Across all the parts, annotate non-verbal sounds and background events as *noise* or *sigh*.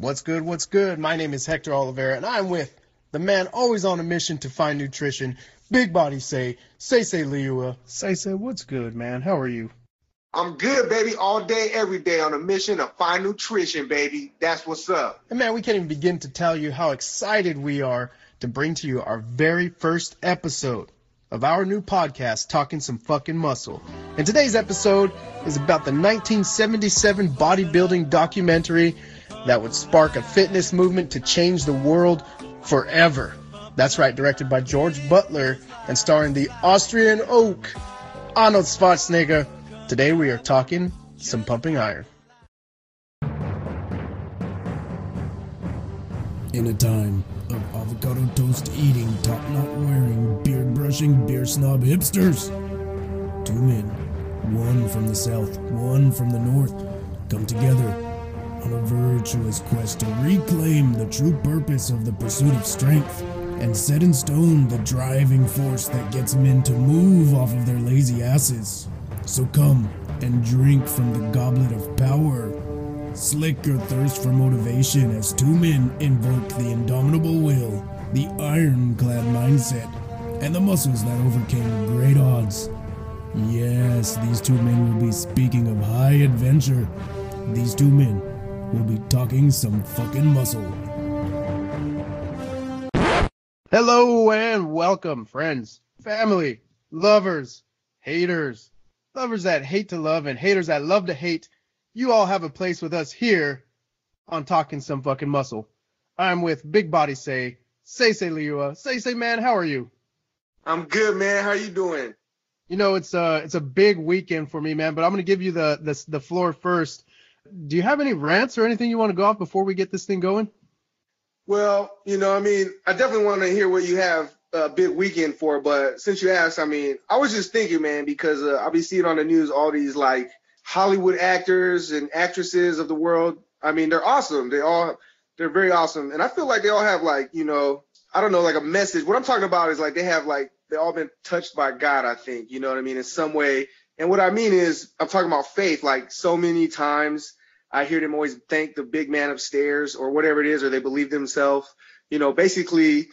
What's good? What's good? My name is Hector Oliveira, and I'm with the man always on a mission to find nutrition. Big Body Say, Say Say Liua. Say Say, what's good, man? How are you? I'm good, baby, all day, every day on a mission to find nutrition, baby. That's what's up. And man, we can't even begin to tell you how excited we are to bring to you our very first episode of our new podcast, Talking Some Fucking Muscle. And today's episode is about the 1977 bodybuilding documentary that would spark a fitness movement to change the world forever. That's right, directed by George Butler and starring the Austrian oak, Arnold Schwarzenegger. Today we are talking some pumping iron. In a time of avocado toast eating, top knot wearing, beard brushing, beer snob hipsters, two men, one from the south, one from the north, come together on a virtuous quest to reclaim the true purpose of the pursuit of strength and set in stone the driving force that gets men to move off of their lazy asses. So come and drink from the goblet of power. Slick your thirst for motivation as two men invoke the indomitable will, the ironclad mindset, and the muscles that overcame great odds. Yes, these two men will be speaking of high adventure. These two men will be talking some fucking muscle. Hello and welcome, friends, family, lovers, haters, lovers that hate to love and haters that love to hate. You all have a place with us here on Talking Some Fucking Muscle. I'm with Big Body Say, Say Say Liua. Say Say man, how are you? I'm good, man. How you doing? You know, it's a it's a big weekend for me, man, but I'm gonna give you the the, the floor first. Do you have any rants or anything you want to go off before we get this thing going? Well, you know, I mean, I definitely want to hear what you have a big weekend for, but since you asked, I mean, I was just thinking, man, because uh, I'll be seeing on the news all these like Hollywood actors and actresses of the world. I mean, they're awesome. They all they're very awesome, and I feel like they all have like you know, I don't know, like a message. What I'm talking about is like they have like they all been touched by God. I think you know what I mean in some way. And what I mean is I'm talking about faith. Like so many times I hear them always thank the big man upstairs or whatever it is, or they believe themselves. You know, basically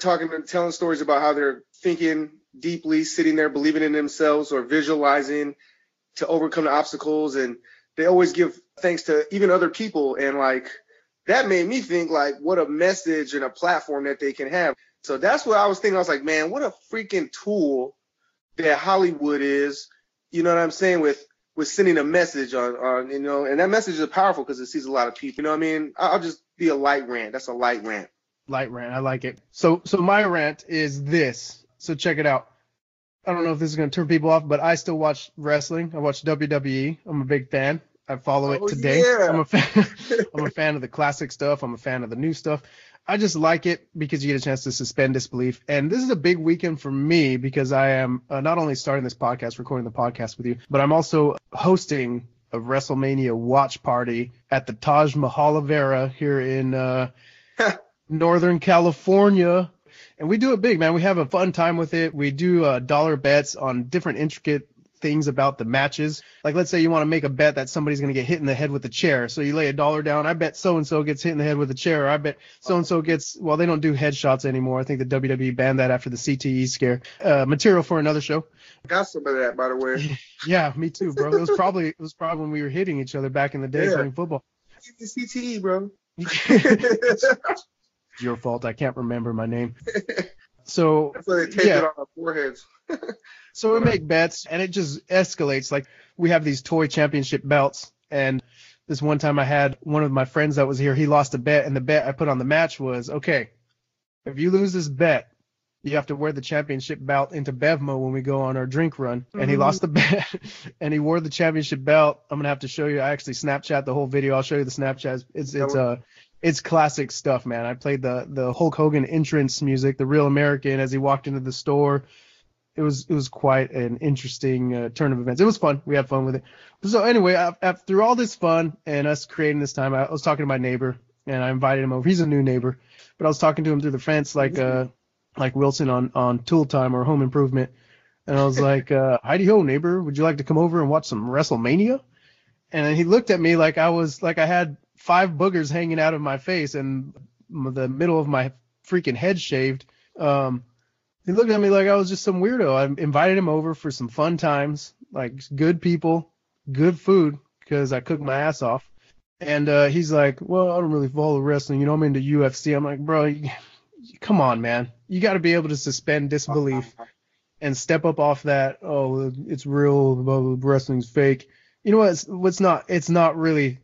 talking and telling stories about how they're thinking deeply, sitting there, believing in themselves or visualizing to overcome the obstacles. And they always give thanks to even other people. And like that made me think like what a message and a platform that they can have. So that's what I was thinking. I was like, man, what a freaking tool that Hollywood is. You know what I'm saying? With with sending a message on, on you know, and that message is powerful because it sees a lot of people. You know what I mean? I'll just be a light rant. That's a light rant. Light rant. I like it. So so my rant is this. So check it out. I don't know if this is gonna turn people off, but I still watch wrestling. I watch WWE. I'm a big fan. I follow it Oh, today. yeah. I'm a fan. *laughs* I'm a fan of the classic stuff. I'm a fan of the new stuff. I just like it because you get a chance to suspend disbelief. And this is a big weekend for me because I am uh, not only starting this podcast, recording the podcast with you, but I'm also hosting a WrestleMania watch party at the Taj Mahal of Vera here in uh, *laughs* Northern California. And we do it big, man. We have a fun time with it. We do uh, dollar bets on different intricate things about the matches. Like, let's say you want to make a bet that somebody's going to get hit in the head with a chair. So you lay a dollar down. I bet so and so gets hit in the head with a chair. Or I bet so and so gets, well, they don't do headshots anymore. I think the WWE banned that after the CTE scare. Uh, material for another show. Got some of that, by the way. *laughs* Yeah, me too, bro. It was probably, it was probably when we were hitting each other back in the day Yeah. playing football. CTE, bro. *laughs* Your fault. I can't remember my name. *laughs* So That's they taped Yeah. it on our foreheads. *laughs* So we make bets and it just escalates. Like we have these toy championship belts and this one time I had one of my friends that was here, he lost a bet and the bet I put on the match was, okay, if you lose this bet, you have to wear the championship belt into Bevmo when we go on our drink run. And he Mhm. lost the *laughs* bet and he wore the championship belt. I'm going to have to show you. I actually Snapchat the whole video. I'll show you the Snapchat. It's, it's, uh, it's classic stuff, man. I played the, the Hulk Hogan entrance music, the real American as he walked into the store it was it was quite an interesting uh, turn of events. It was fun. We had fun with it. So anyway, af- af- through all this fun and us creating this time, I was talking to my neighbor and I invited him over. He's a new neighbor, but I was talking to him through the fence like uh like Wilson on on Tool Time or Home Improvement, and I was *laughs* like, uh, "Heidi ho, neighbor, would you like to come over and watch some WrestleMania?" And then he looked at me like I was like I had five boogers hanging out of my face and the middle of my freaking head shaved. Um, he looked at me like I was just some weirdo. I invited him over for some fun times, like good people, good food, because I cooked my ass off. And uh, he's like, well, I don't really follow wrestling. You know, I'm into UFC. I'm like, bro, you, come on, man. You got to be able to suspend disbelief and step up off that. Oh, it's real. blah, blah, Wrestling's fake. You know what? It's, what's not? It's not really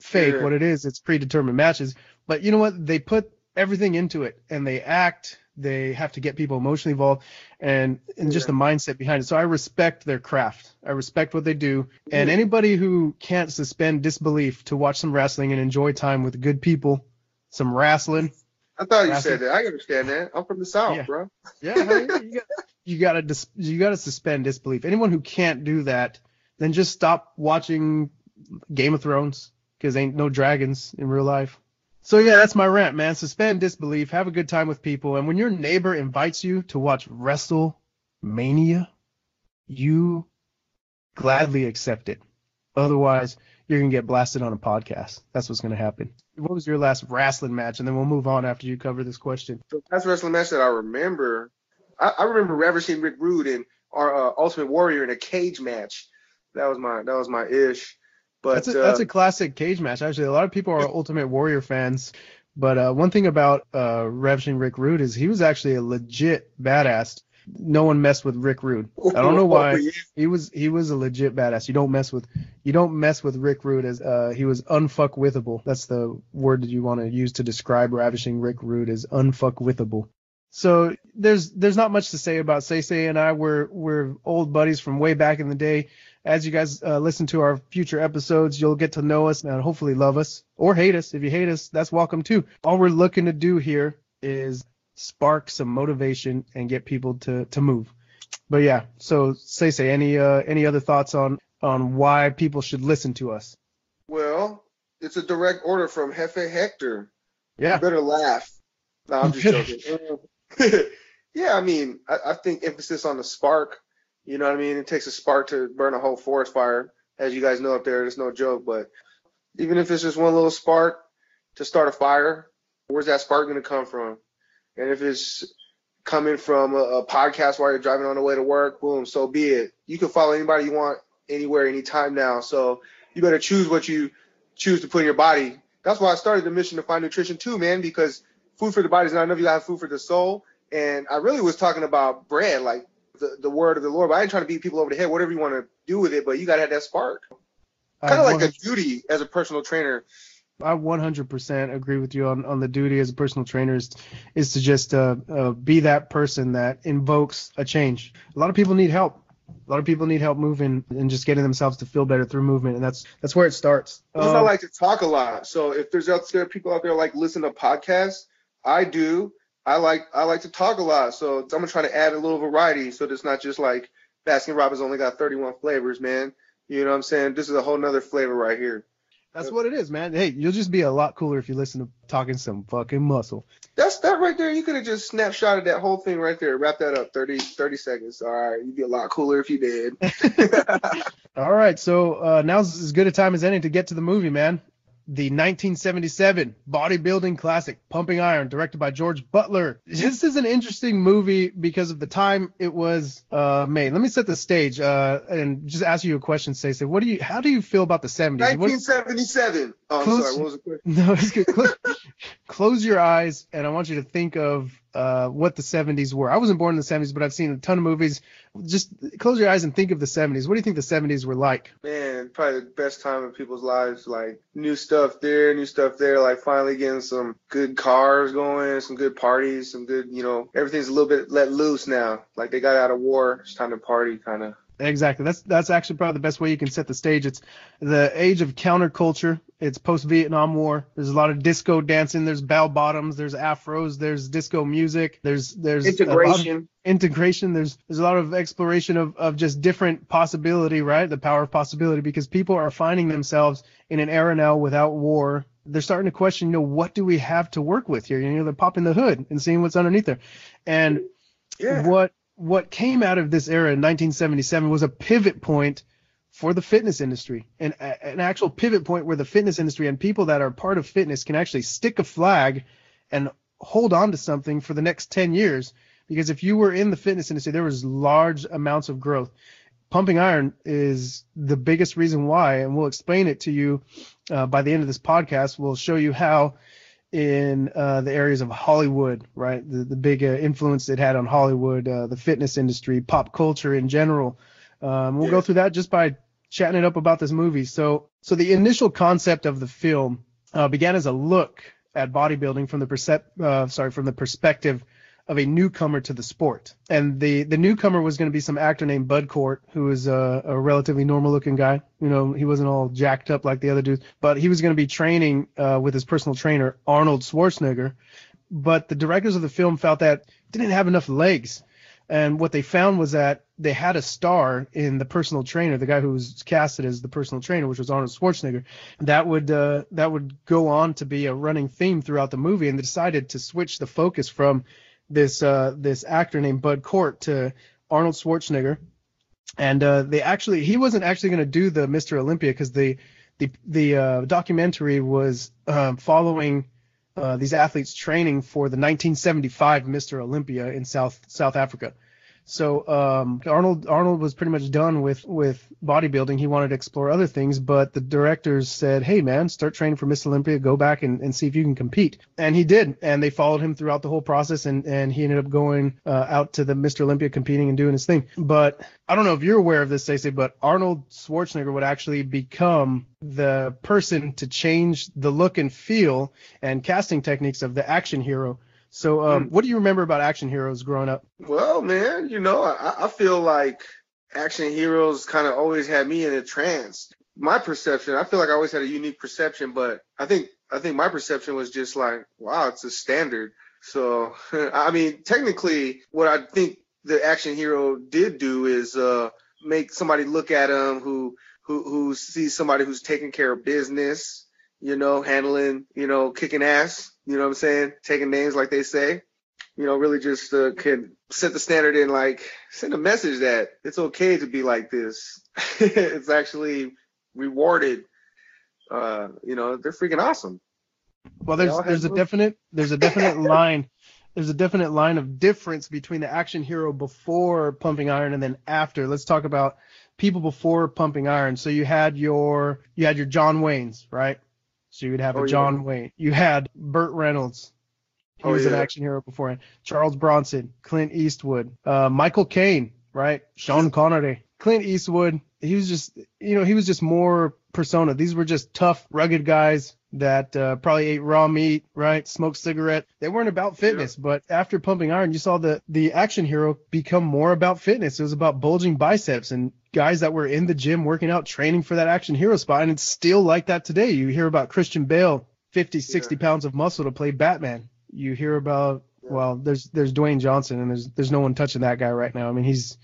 fake. Yeah. What it is, it's predetermined matches. But you know what? They put everything into it, and they act. They have to get people emotionally involved, and and just the mindset behind it. So I respect their craft. I respect what they do. And Yeah. anybody who can't suspend disbelief to watch some wrestling and enjoy time with good people, some wrestling, I thought you Wrestling. said that. I understand that. I'm from the south, Yeah. bro. Yeah, you got you got to dis- you got to suspend disbelief. Anyone who can't do that, then just stop watching Game of Thrones because ain't no dragons in real life. So yeah, that's my rant, man. Suspend disbelief, have a good time with people, and when your neighbor invites you to watch WrestleMania, you gladly accept it. Otherwise, you're gonna get blasted on a podcast. That's what's gonna happen. What was your last wrestling match? And then we'll move on after you cover this question. The last wrestling match that I remember, I, I remember ravishing Rick Rude and our uh, Ultimate Warrior in a cage match. That was my that was my ish. But that's a, uh, that's a classic cage match. Actually, a lot of people are Ultimate Warrior fans, but uh, one thing about uh, Ravishing Rick Rude is he was actually a legit badass. No one messed with Rick Rude. I don't know *laughs* why. He was he was a legit badass. You don't mess with you don't mess with Rick Rude as uh, he was unfuckwithable. That's the word that you want to use to describe Ravishing Rick Rude is unfuckwithable. So there's there's not much to say about Say Say and I. We're we're old buddies from way back in the day. As you guys uh, listen to our future episodes, you'll get to know us and hopefully love us or hate us. If you hate us, that's welcome too. All we're looking to do here is spark some motivation and get people to to move. But yeah, so say say any uh any other thoughts on on why people should listen to us? Well, it's a direct order from Hefe Hector. Yeah. You better laugh. No, I'm just *laughs* joking. *laughs* yeah, I mean, I, I think emphasis on the spark. You know what I mean? It takes a spark to burn a whole forest fire. As you guys know up there, it's no joke. But even if it's just one little spark to start a fire, where's that spark going to come from? And if it's coming from a, a podcast while you're driving on the way to work, boom, so be it. You can follow anybody you want anywhere, anytime now. So you better choose what you choose to put in your body. That's why I started the mission to find nutrition too, man, because food for the body is not enough. You gotta have food for the soul. And I really was talking about bread, like the, the word of the Lord. But I ain't trying to beat people over the head, whatever you want to do with it, but you gotta have that spark. Kind of like a duty as a personal trainer. I 100% agree with you on, on the duty as a personal trainer is, is to just uh, uh, be that person that invokes a change. A lot of people need help. A lot of people need help moving and just getting themselves to feel better through movement, and that's that's where it starts. I Um, like to talk a lot. So if there's out there people out there like listen to podcasts, I do. I like I like to talk a lot. So I'm gonna try to add a little variety. So it's not just like Baskin Robbins only got 31 flavors, man. You know what I'm saying? This is a whole nother flavor right here. that's what it is, man. Hey, you'll just be a lot cooler if you listen to talking some fucking muscle. That's that right there. You could have just snapshotted that whole thing right there. Wrap that up 30 30 seconds. All right, you'd be a lot cooler if you did. *laughs* All right, so uh, now's as good a time as any to get to the movie, man. The 1977 bodybuilding classic, Pumping Iron, directed by George Butler. This is an interesting movie because of the time it was uh, made. Let me set the stage uh, and just ask you a question, Stacey. What do you? How do you feel about the 70s? What- 1977. Oh, I'm Close- sorry. What was the question? *laughs* no, it's good. Close, *laughs* close your eyes, and I want you to think of uh, what the 70s were. I wasn't born in the 70s, but I've seen a ton of movies. Just close your eyes and think of the 70s. What do you think the 70s were like? Man, probably the best time in people's lives. Like new stuff there, new stuff there. Like finally getting some good cars going, some good parties, some good, you know, everything's a little bit let loose now. Like they got out of war. It's time to party, kind of. Exactly. That's that's actually probably the best way you can set the stage. It's the age of counterculture. It's post Vietnam War. There's a lot of disco dancing. There's bell bottoms. There's afros. There's disco music. There's there's a lot of- Integration. integration there's there's a lot of exploration of, of just different possibility right the power of possibility because people are finding themselves in an era now without war they're starting to question you know what do we have to work with here you know they're popping the hood and seeing what's underneath there and Yeah. what what came out of this era in 1977 was a pivot point for the fitness industry. And an actual pivot point where the fitness industry and people that are part of fitness can actually stick a flag and hold on to something for the next 10 years. Because if you were in the fitness industry there was large amounts of growth. Pumping iron is the biggest reason why and we'll explain it to you uh, by the end of this podcast. We'll show you how in uh, the areas of Hollywood, right? The, the big uh, influence it had on Hollywood, uh, the fitness industry, pop culture in general. Um, we'll go through that just by chatting it up about this movie. So, so the initial concept of the film uh, began as a look at bodybuilding from the percep- uh, sorry, from the perspective of a newcomer to the sport. And the the newcomer was going to be some actor named Bud Cort, who was a, a relatively normal looking guy. You know, he wasn't all jacked up like the other dudes, but he was going to be training uh, with his personal trainer Arnold Schwarzenegger. But the directors of the film felt that didn't have enough legs. And what they found was that they had a star in the personal trainer, the guy who was casted as the personal trainer, which was Arnold Schwarzenegger. That would uh, that would go on to be a running theme throughout the movie, and they decided to switch the focus from this uh, this actor named Bud Cort to Arnold Schwarzenegger, and uh, they actually he wasn't actually going to do the Mr. Olympia because the the the uh, documentary was um, following uh, these athletes training for the 1975 Mr. Olympia in South South Africa. So um, Arnold Arnold was pretty much done with with bodybuilding. He wanted to explore other things, but the directors said, "Hey man, start training for Miss Olympia. Go back and, and see if you can compete." And he did, and they followed him throughout the whole process, and and he ended up going uh, out to the Mr. Olympia competing and doing his thing. But I don't know if you're aware of this, Stacey, but Arnold Schwarzenegger would actually become the person to change the look and feel and casting techniques of the action hero so, um, hmm. what do you remember about action heroes growing up? Well, man, you know, I, I feel like action heroes kind of always had me in a trance. My perception, I feel like I always had a unique perception, but I think I think my perception was just like, wow, it's a standard. So, *laughs* I mean, technically, what I think the action hero did do is uh, make somebody look at him who who who sees somebody who's taking care of business, you know, handling, you know, kicking ass, you know what I'm saying? Taking names like they say, you know, really just uh, can set the standard and like send a message that it's okay to be like this. *laughs* it's actually rewarded. Uh, you know, they're freaking awesome. Well, there's there's a definite there's a definite *laughs* line there's a definite line of difference between the action hero before pumping iron and then after. Let's talk about people before pumping iron. So you had your you had your John Waynes, right? So you would have oh, a John yeah. Wayne. You had Burt Reynolds. He oh, was yeah. an action hero beforehand. Charles Bronson, Clint Eastwood, uh, Michael Caine, right? Sean Connery. Clint Eastwood, he was just, you know, he was just more persona. These were just tough, rugged guys that uh, probably ate raw meat, right? Smoked cigarette. They weren't about fitness, yeah. but after pumping iron, you saw the the action hero become more about fitness. It was about bulging biceps and guys that were in the gym working out, training for that action hero spot, and it's still like that today. You hear about Christian Bale, 50, 60 yeah. pounds of muscle to play Batman. You hear about yeah. well, there's there's Dwayne Johnson, and there's there's no one touching that guy right now. I mean, he's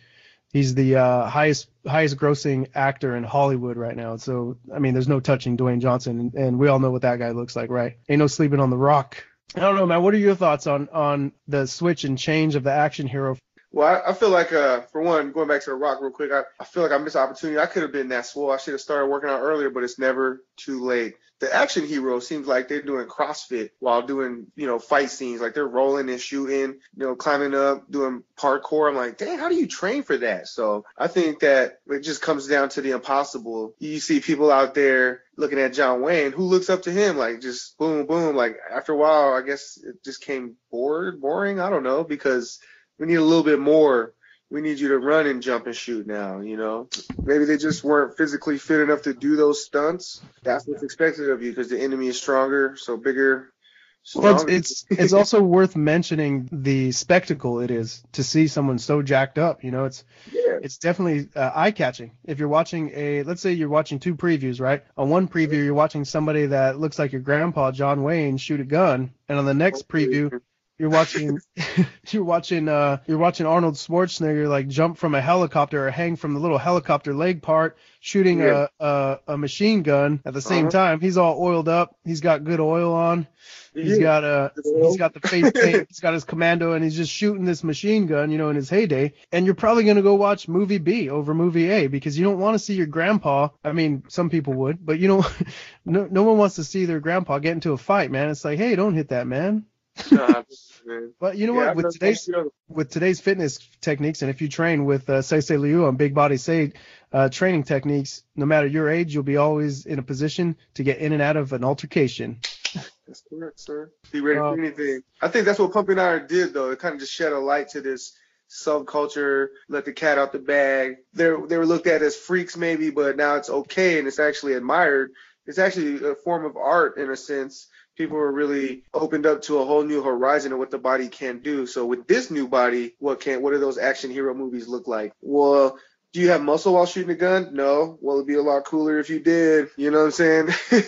he's the uh, highest highest grossing actor in Hollywood right now. So I mean, there's no touching Dwayne Johnson, and, and we all know what that guy looks like, right? Ain't no sleeping on the rock. I don't know, man. What are your thoughts on on the switch and change of the action hero? Well, I, I feel like, uh, for one, going back to the Rock real quick, I, I feel like I missed opportunity. I could have been that swole. I should have started working out earlier, but it's never too late the action hero seems like they're doing CrossFit while doing, you know, fight scenes. Like they're rolling and shooting, you know, climbing up, doing parkour. I'm like, dang, how do you train for that? So I think that it just comes down to the impossible. You see people out there looking at John Wayne, who looks up to him, like just boom, boom. Like after a while, I guess it just came bored, boring. I don't know, because we need a little bit more we need you to run and jump and shoot now, you know? Maybe they just weren't physically fit enough to do those stunts. That's what's expected of you because the enemy is stronger, so bigger. Stronger. Well, it's, it's it's also worth mentioning the spectacle it is to see someone so jacked up. You know, it's yeah. it's definitely uh, eye catching. If you're watching a, let's say you're watching two previews, right? On one preview, you're watching somebody that looks like your grandpa, John Wayne, shoot a gun, and on the next preview, you're watching *laughs* you're watching uh you're watching Arnold Schwarzenegger like jump from a helicopter or hang from the little helicopter leg part shooting Yeah. a, a a machine gun at the same Uh-huh. time. He's all oiled up. He's got good oil on. He's Yeah. got uh he's got the face *laughs* paint. He's got his commando and he's just shooting this machine gun, you know, in his heyday. And you're probably gonna go watch movie B over movie A because you don't want to see your grandpa. I mean, some people would, but you know, *laughs* no no one wants to see their grandpa get into a fight, man. It's like, hey, don't hit that, man. Nah. But you know Yeah, what? With today's with today's fitness techniques, and if you train with uh, Seisei Liu on Big Body Say uh, training techniques, no matter your age, you'll be always in a position to get in and out of an altercation. That's correct, sir. Be ready Uh, for anything. I think that's what Pumping Iron did, though. It kind of just shed a light to this subculture, let the cat out the bag. They they were looked at as freaks maybe, but now it's okay and it's actually admired. It's actually a form of art in a sense. People are really opened up to a whole new horizon of what the body can do. So with this new body, what can what do those action hero movies look like? Well, do you have muscle while shooting a gun? No. Well, it'd be a lot cooler if you did. You know what I'm saying? *laughs*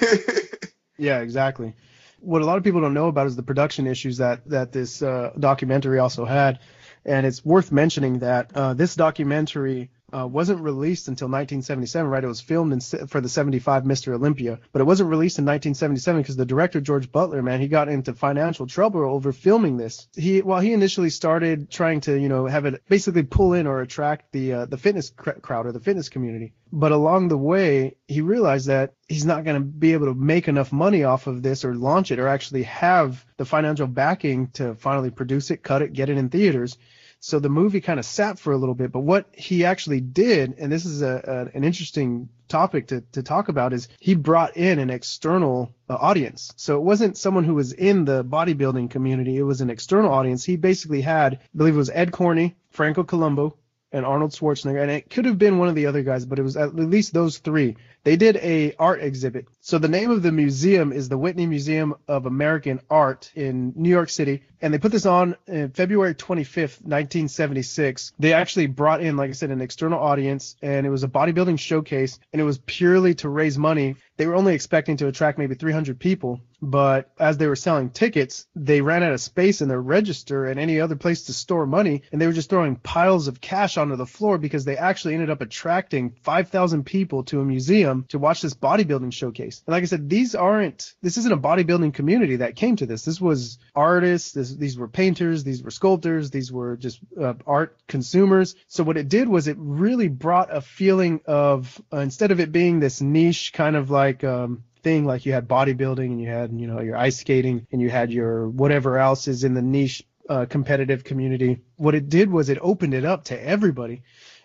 Yeah, exactly. What a lot of people don't know about is the production issues that that this uh, documentary also had, and it's worth mentioning that uh, this documentary uh, wasn't released until 1977. Right, it was filmed in, for the 75 Mr. Olympia, but it wasn't released in 1977 because the director George Butler, man, he got into financial trouble over filming this. He while he initially started trying to you know have it basically pull in or attract the uh, the fitness cr- crowd or the fitness community, but along the way he realized that he's not going to be able to make enough money off of this or launch it or actually have the financial backing to finally produce it, cut it, get it in theaters. So the movie kind of sat for a little bit, but what he actually did, and this is a, a an interesting topic to, to talk about, is he brought in an external uh, audience. So it wasn't someone who was in the bodybuilding community; it was an external audience. He basically had, I believe it was Ed Corney, Franco Columbu, and Arnold Schwarzenegger, and it could have been one of the other guys, but it was at least those three. They did a art exhibit. So the name of the museum is the Whitney Museum of American Art in New York City, and they put this on uh, February 25th, 1976. They actually brought in, like I said, an external audience, and it was a bodybuilding showcase, and it was purely to raise money. They were only expecting to attract maybe 300 people, but as they were selling tickets, they ran out of space in their register and any other place to store money, and they were just throwing piles of cash onto the floor because they actually ended up attracting 5,000 people to a museum to watch this bodybuilding showcase. And like I said, these aren't, this isn't a bodybuilding community that came to this. This was artists, this, these were painters, these were sculptors, these were just uh, art consumers. So what it did was it really brought a feeling of, uh, instead of it being this niche kind of like, um, thing like you had bodybuilding and you had you know your ice skating and you had your whatever else is in the niche uh, competitive community what it did was it opened it up to everybody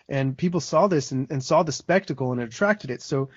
and people saw this and, and saw the spectacle and it attracted it so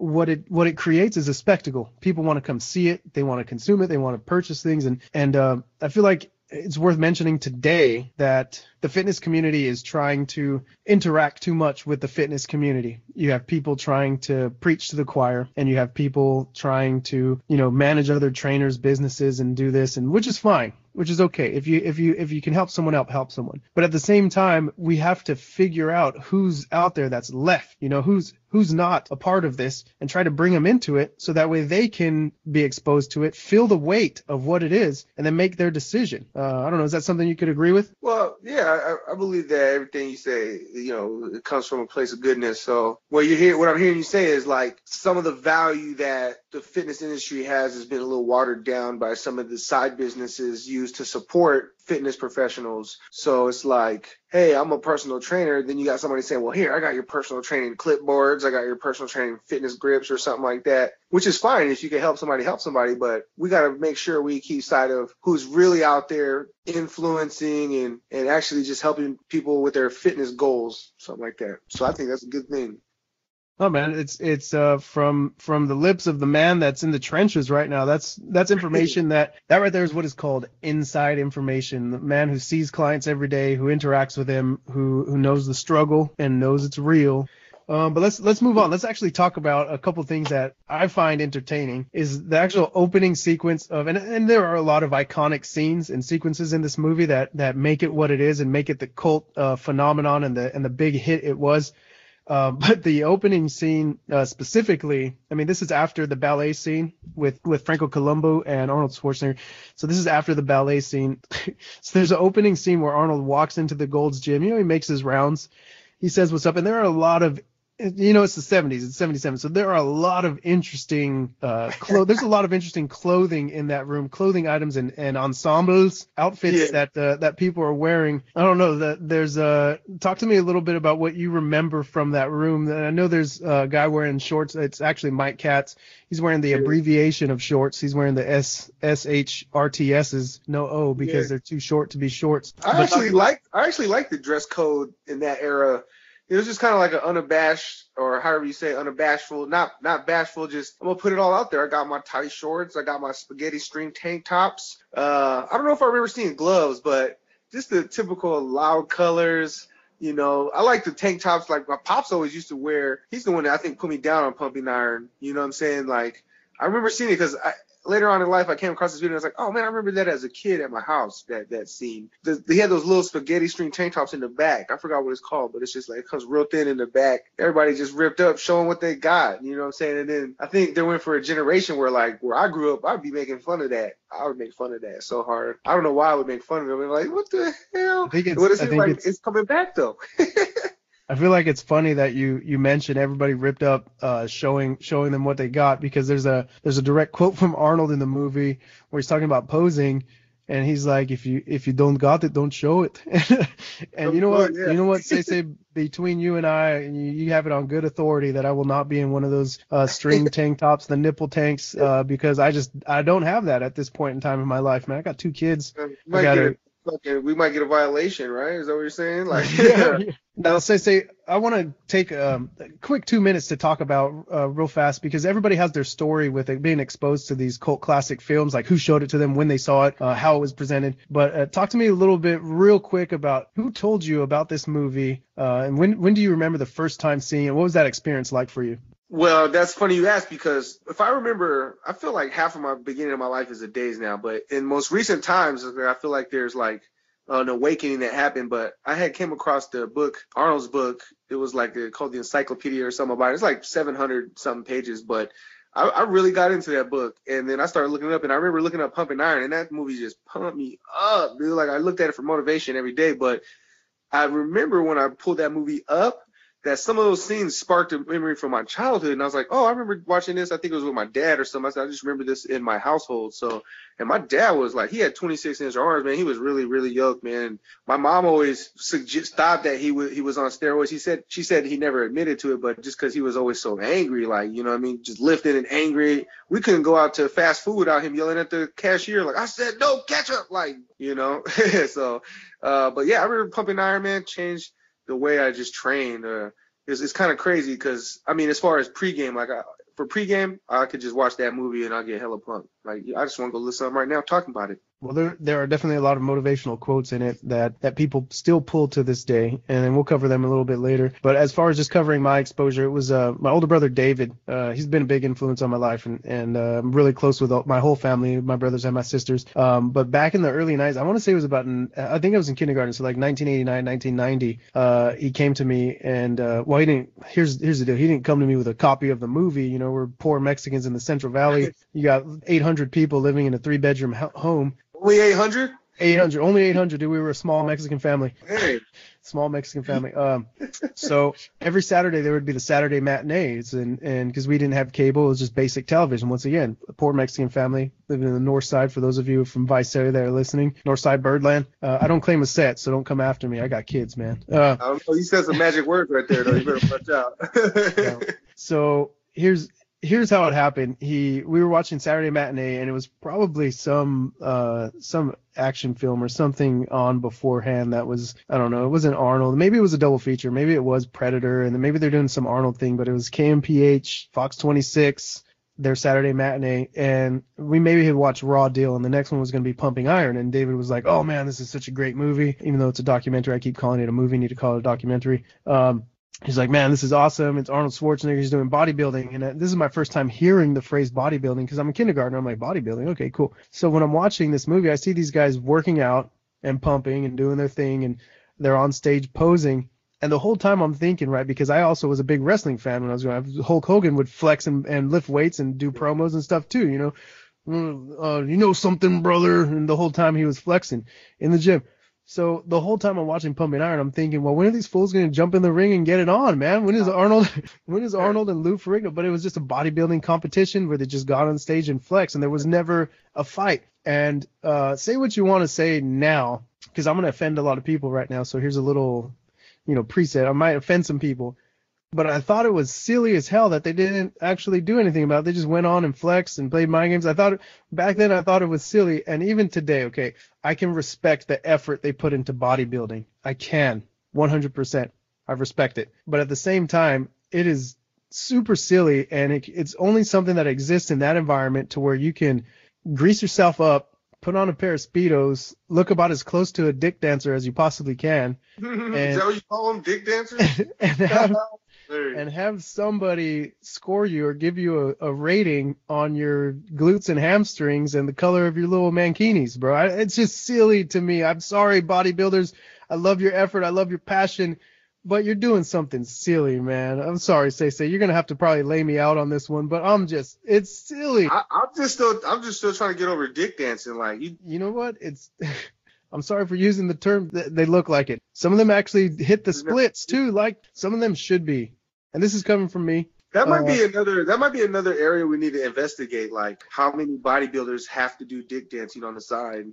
what it what it creates is a spectacle people want to come see it they want to consume it they want to purchase things and and uh, i feel like it's worth mentioning today that the fitness community is trying to interact too much with the fitness community. You have people trying to preach to the choir and you have people trying to, you know, manage other trainers' businesses and do this and which is fine, which is okay. If you if you if you can help someone out, help someone. But at the same time, we have to figure out who's out there that's left, you know, who's who's not a part of this and try to bring them into it so that way they can be exposed to it, feel the weight of what it is and then make their decision. Uh, I don't know, is that something you could agree with? Well, yeah, I, I believe that everything you say, you know, it comes from a place of goodness. So what you hear, what I'm hearing you say is like some of the value that the fitness industry has has been a little watered down by some of the side businesses used to support fitness professionals. So it's like, hey, I'm a personal trainer. Then you got somebody saying, well, here, I got your personal training clipboards. I got your personal training fitness grips or something like that, which is fine if you can help somebody, help somebody. But we got to make sure we keep sight of who's really out there influencing and, and actually just helping people with their fitness goals, something like that. So I think that's a good thing. Oh man, it's it's uh from from the lips of the man that's in the trenches right now. That's that's information that that right there is what is called inside information. The man who sees clients every day, who interacts with them, who who knows the struggle and knows it's real. Um, but let's let's move on. Let's actually talk about a couple things that I find entertaining. Is the actual opening sequence of and and there are a lot of iconic scenes and sequences in this movie that that make it what it is and make it the cult uh, phenomenon and the and the big hit it was. Uh, *laughs* but the opening scene uh, specifically, I mean, this is after the ballet scene with with Franco Columbu and Arnold Schwarzenegger. So this is after the ballet scene. *laughs* so there's an opening scene where Arnold walks into the Gold's Gym. You know, he makes his rounds. He says what's up, and there are a lot of you know it's the 70s it's 77 so there are a lot of interesting uh clo- there's a lot of interesting clothing in that room clothing items and, and ensembles outfits Yeah. that uh, that people are wearing i don't know that there's uh talk to me a little bit about what you remember from that room i know there's a guy wearing shorts it's actually mike katz he's wearing the Yeah. abbreviation of shorts he's wearing the s s h r t s shrts's no o because Yeah. they're too short to be shorts I But- actually like I actually like the dress code in that era. It was just kind of like an unabashed or however you say unabashful, not not bashful. Just I'm gonna put it all out there. I got my tight shorts. I got my spaghetti string tank tops. Uh, I don't know if I remember seeing gloves, but just the typical loud colors. You know, I like the tank tops. Like my pops always used to wear. He's the one that I think put me down on pumping iron. You know what I'm saying? Like I remember seeing it because I, later on in life, I came across this video. and I was like, oh man, I remember that as a kid at my house. That that scene. The, they had those little spaghetti string tank tops in the back. I forgot what it's called, but it's just like it comes real thin in the back. Everybody just ripped up, showing what they got. You know what I'm saying? And then I think they went for a generation where like where I grew up, I'd be making fun of that. I would make fun of that so hard. I don't know why I would make fun of it. I'm like, what the hell? I think it's- what is I it like? it's- It's, coming back though. *laughs* I feel like it's funny that you you mentioned everybody ripped up uh, showing showing them what they got because there's a there's a direct quote from Arnold in the movie where he's talking about posing and he's like if you if you don't got it don't show it. *laughs* And you know what Yeah. you know what they *laughs* say between you and I and you, you have it on good authority that I will not be in one of those uh, string *laughs* tank tops the nipple tanks uh, because I just I don't have that at this point in time in my life man. I got two kids. We might, gotta- a, fucking, we might get a violation, right? Is that what you're saying? Like, *laughs* yeah. Now, say, say, I want to take um, a quick two minutes to talk about uh, real fast because everybody has their story with it being exposed to these cult classic films, like who showed it to them, when they saw it, uh, how it was presented. But uh, talk to me a little bit, real quick, about who told you about this movie, uh, and when when do you remember the first time seeing it? What was that experience like for you? Well, that's funny you ask because if I remember, I feel like half of my beginning of my life is a days now, but in most recent times, I feel like there's like an awakening that happened. But I had came across the book, Arnold's book. It was like called the Encyclopedia or something about it. It's like 700 something pages, but I, I really got into that book, and then I started looking it up, and I remember looking up Pumping Iron, and that movie just pumped me up, dude. Like I looked at it for motivation every day, but I remember when I pulled that movie up that some of those scenes sparked a memory from my childhood. And I was like, oh, I remember watching this. I think it was with my dad or something. I said, I just remember this in my household. So, and my dad was like, he had 26 inch arms, man. He was really, really young, man. My mom always suggest, thought that he was, he was on steroids. He said, she said he never admitted to it, but just cause he was always so angry, like, you know what I mean? Just lifting and angry. We couldn't go out to fast food without him yelling at the cashier, like, I said, no ketchup, like, you know? *laughs* so, uh, but yeah, I remember pumping Iron Man changed the way I just trained. Uh, it's, it's kind of crazy because I mean, as far as pregame, like I, for pregame, I could just watch that movie and I'll get hella pumped. Like I just want to go listen to them right now talking about it. Well, there there are definitely a lot of motivational quotes in it that that people still pull to this day, and then we'll cover them a little bit later. But as far as just covering my exposure, it was uh, my older brother David. Uh, he's been a big influence on my life, and and uh, I'm really close with all, my whole family, my brothers and my sisters. Um, but back in the early 90s, I want to say it was about in, I think I was in kindergarten, so like 1989, 1990. Uh, he came to me and uh, well, he didn't. Here's here's the deal. He didn't come to me with a copy of the movie. You know, we're poor Mexicans in the Central Valley. *laughs* You got 800 people living in a three bedroom home. Only 800? 800, only 800. Dude, we were a small Mexican family, Hey, *laughs* small Mexican family. Um, so every Saturday there would be the Saturday matinees, and and because we didn't have cable, it was just basic television. Once again, a poor Mexican family living in the North Side. For those of you from Visalia that are listening, North Side Birdland. Uh, I don't claim a set, so don't come after me. I got kids, man. Uh, I don't know. You said some magic words right there, though. You better watch out. *laughs* so here's here's how it happened. He we were watching Saturday matinee and it was probably some uh some action film or something on beforehand that was I don't know, it wasn't Arnold. Maybe it was a double feature, maybe it was Predator and maybe they're doing some Arnold thing, but it was KMPH, Fox 26 their Saturday matinee, and we maybe had watched Raw Deal, and the next one was going to be Pumping Iron, and David was like, "Oh man, this is such a great movie." Even though it's a documentary, I keep calling it a movie. Need to call it a documentary. Um, he's like, man, this is awesome. It's Arnold Schwarzenegger. He's doing bodybuilding. And uh, this is my first time hearing the phrase bodybuilding because I'm a kindergartner. I'm like, bodybuilding. Okay, cool. So when I'm watching this movie, I see these guys working out and pumping and doing their thing and they're on stage posing. And the whole time I'm thinking, right, because I also was a big wrestling fan when I was growing up. Hulk Hogan would flex and, and lift weights and do promos and stuff too, you know. Mm, Uh, you know something, brother. And the whole time he was flexing in the gym. So the whole time I'm watching Pumping Iron, I'm thinking, well, when are these fools going to jump in the ring and get it on, man? When is Arnold, *laughs* *laughs* when is Arnold and Lou Ferrigno? But it was just a bodybuilding competition where they just got on stage and flex, and there was never a fight. And uh, say what you want to say now, because I'm going to offend a lot of people right now. So here's a little, you know, preset. I might offend some people, but I thought it was silly as hell that they didn't actually do anything about it. They just went on and flexed and played mind games. I thought back then I thought it was silly, and even today, okay, I can respect the effort they put into bodybuilding. I can, 100%. I respect it. But at the same time, it is super silly, and it, it's only something that exists in that environment to where you can grease yourself up, put on a pair of speedos, look about as close to a dick dancer as you possibly can, *laughs* Is that what you call them, dick dancers? *laughs* and have And have somebody score you or give you a, a rating on your glutes and hamstrings and the color of your little mankinis, bro. I, it's just silly to me. I'm sorry, bodybuilders. I love your effort. I love your passion, but you're doing something silly, man. I'm sorry, say say. You're gonna have to probably lay me out on this one, but I'm just, it's silly. I, I'm just still, I'm just still trying to get over dick dancing. Like you, you know what? It's. *laughs* I'm sorry for using the term. They look like it. Some of them actually hit the splits too. Like some of them should be. And this is coming from me. that might Uh, be another, that might be another area we need to investigate. Like how many bodybuilders have to do dick dancing on the side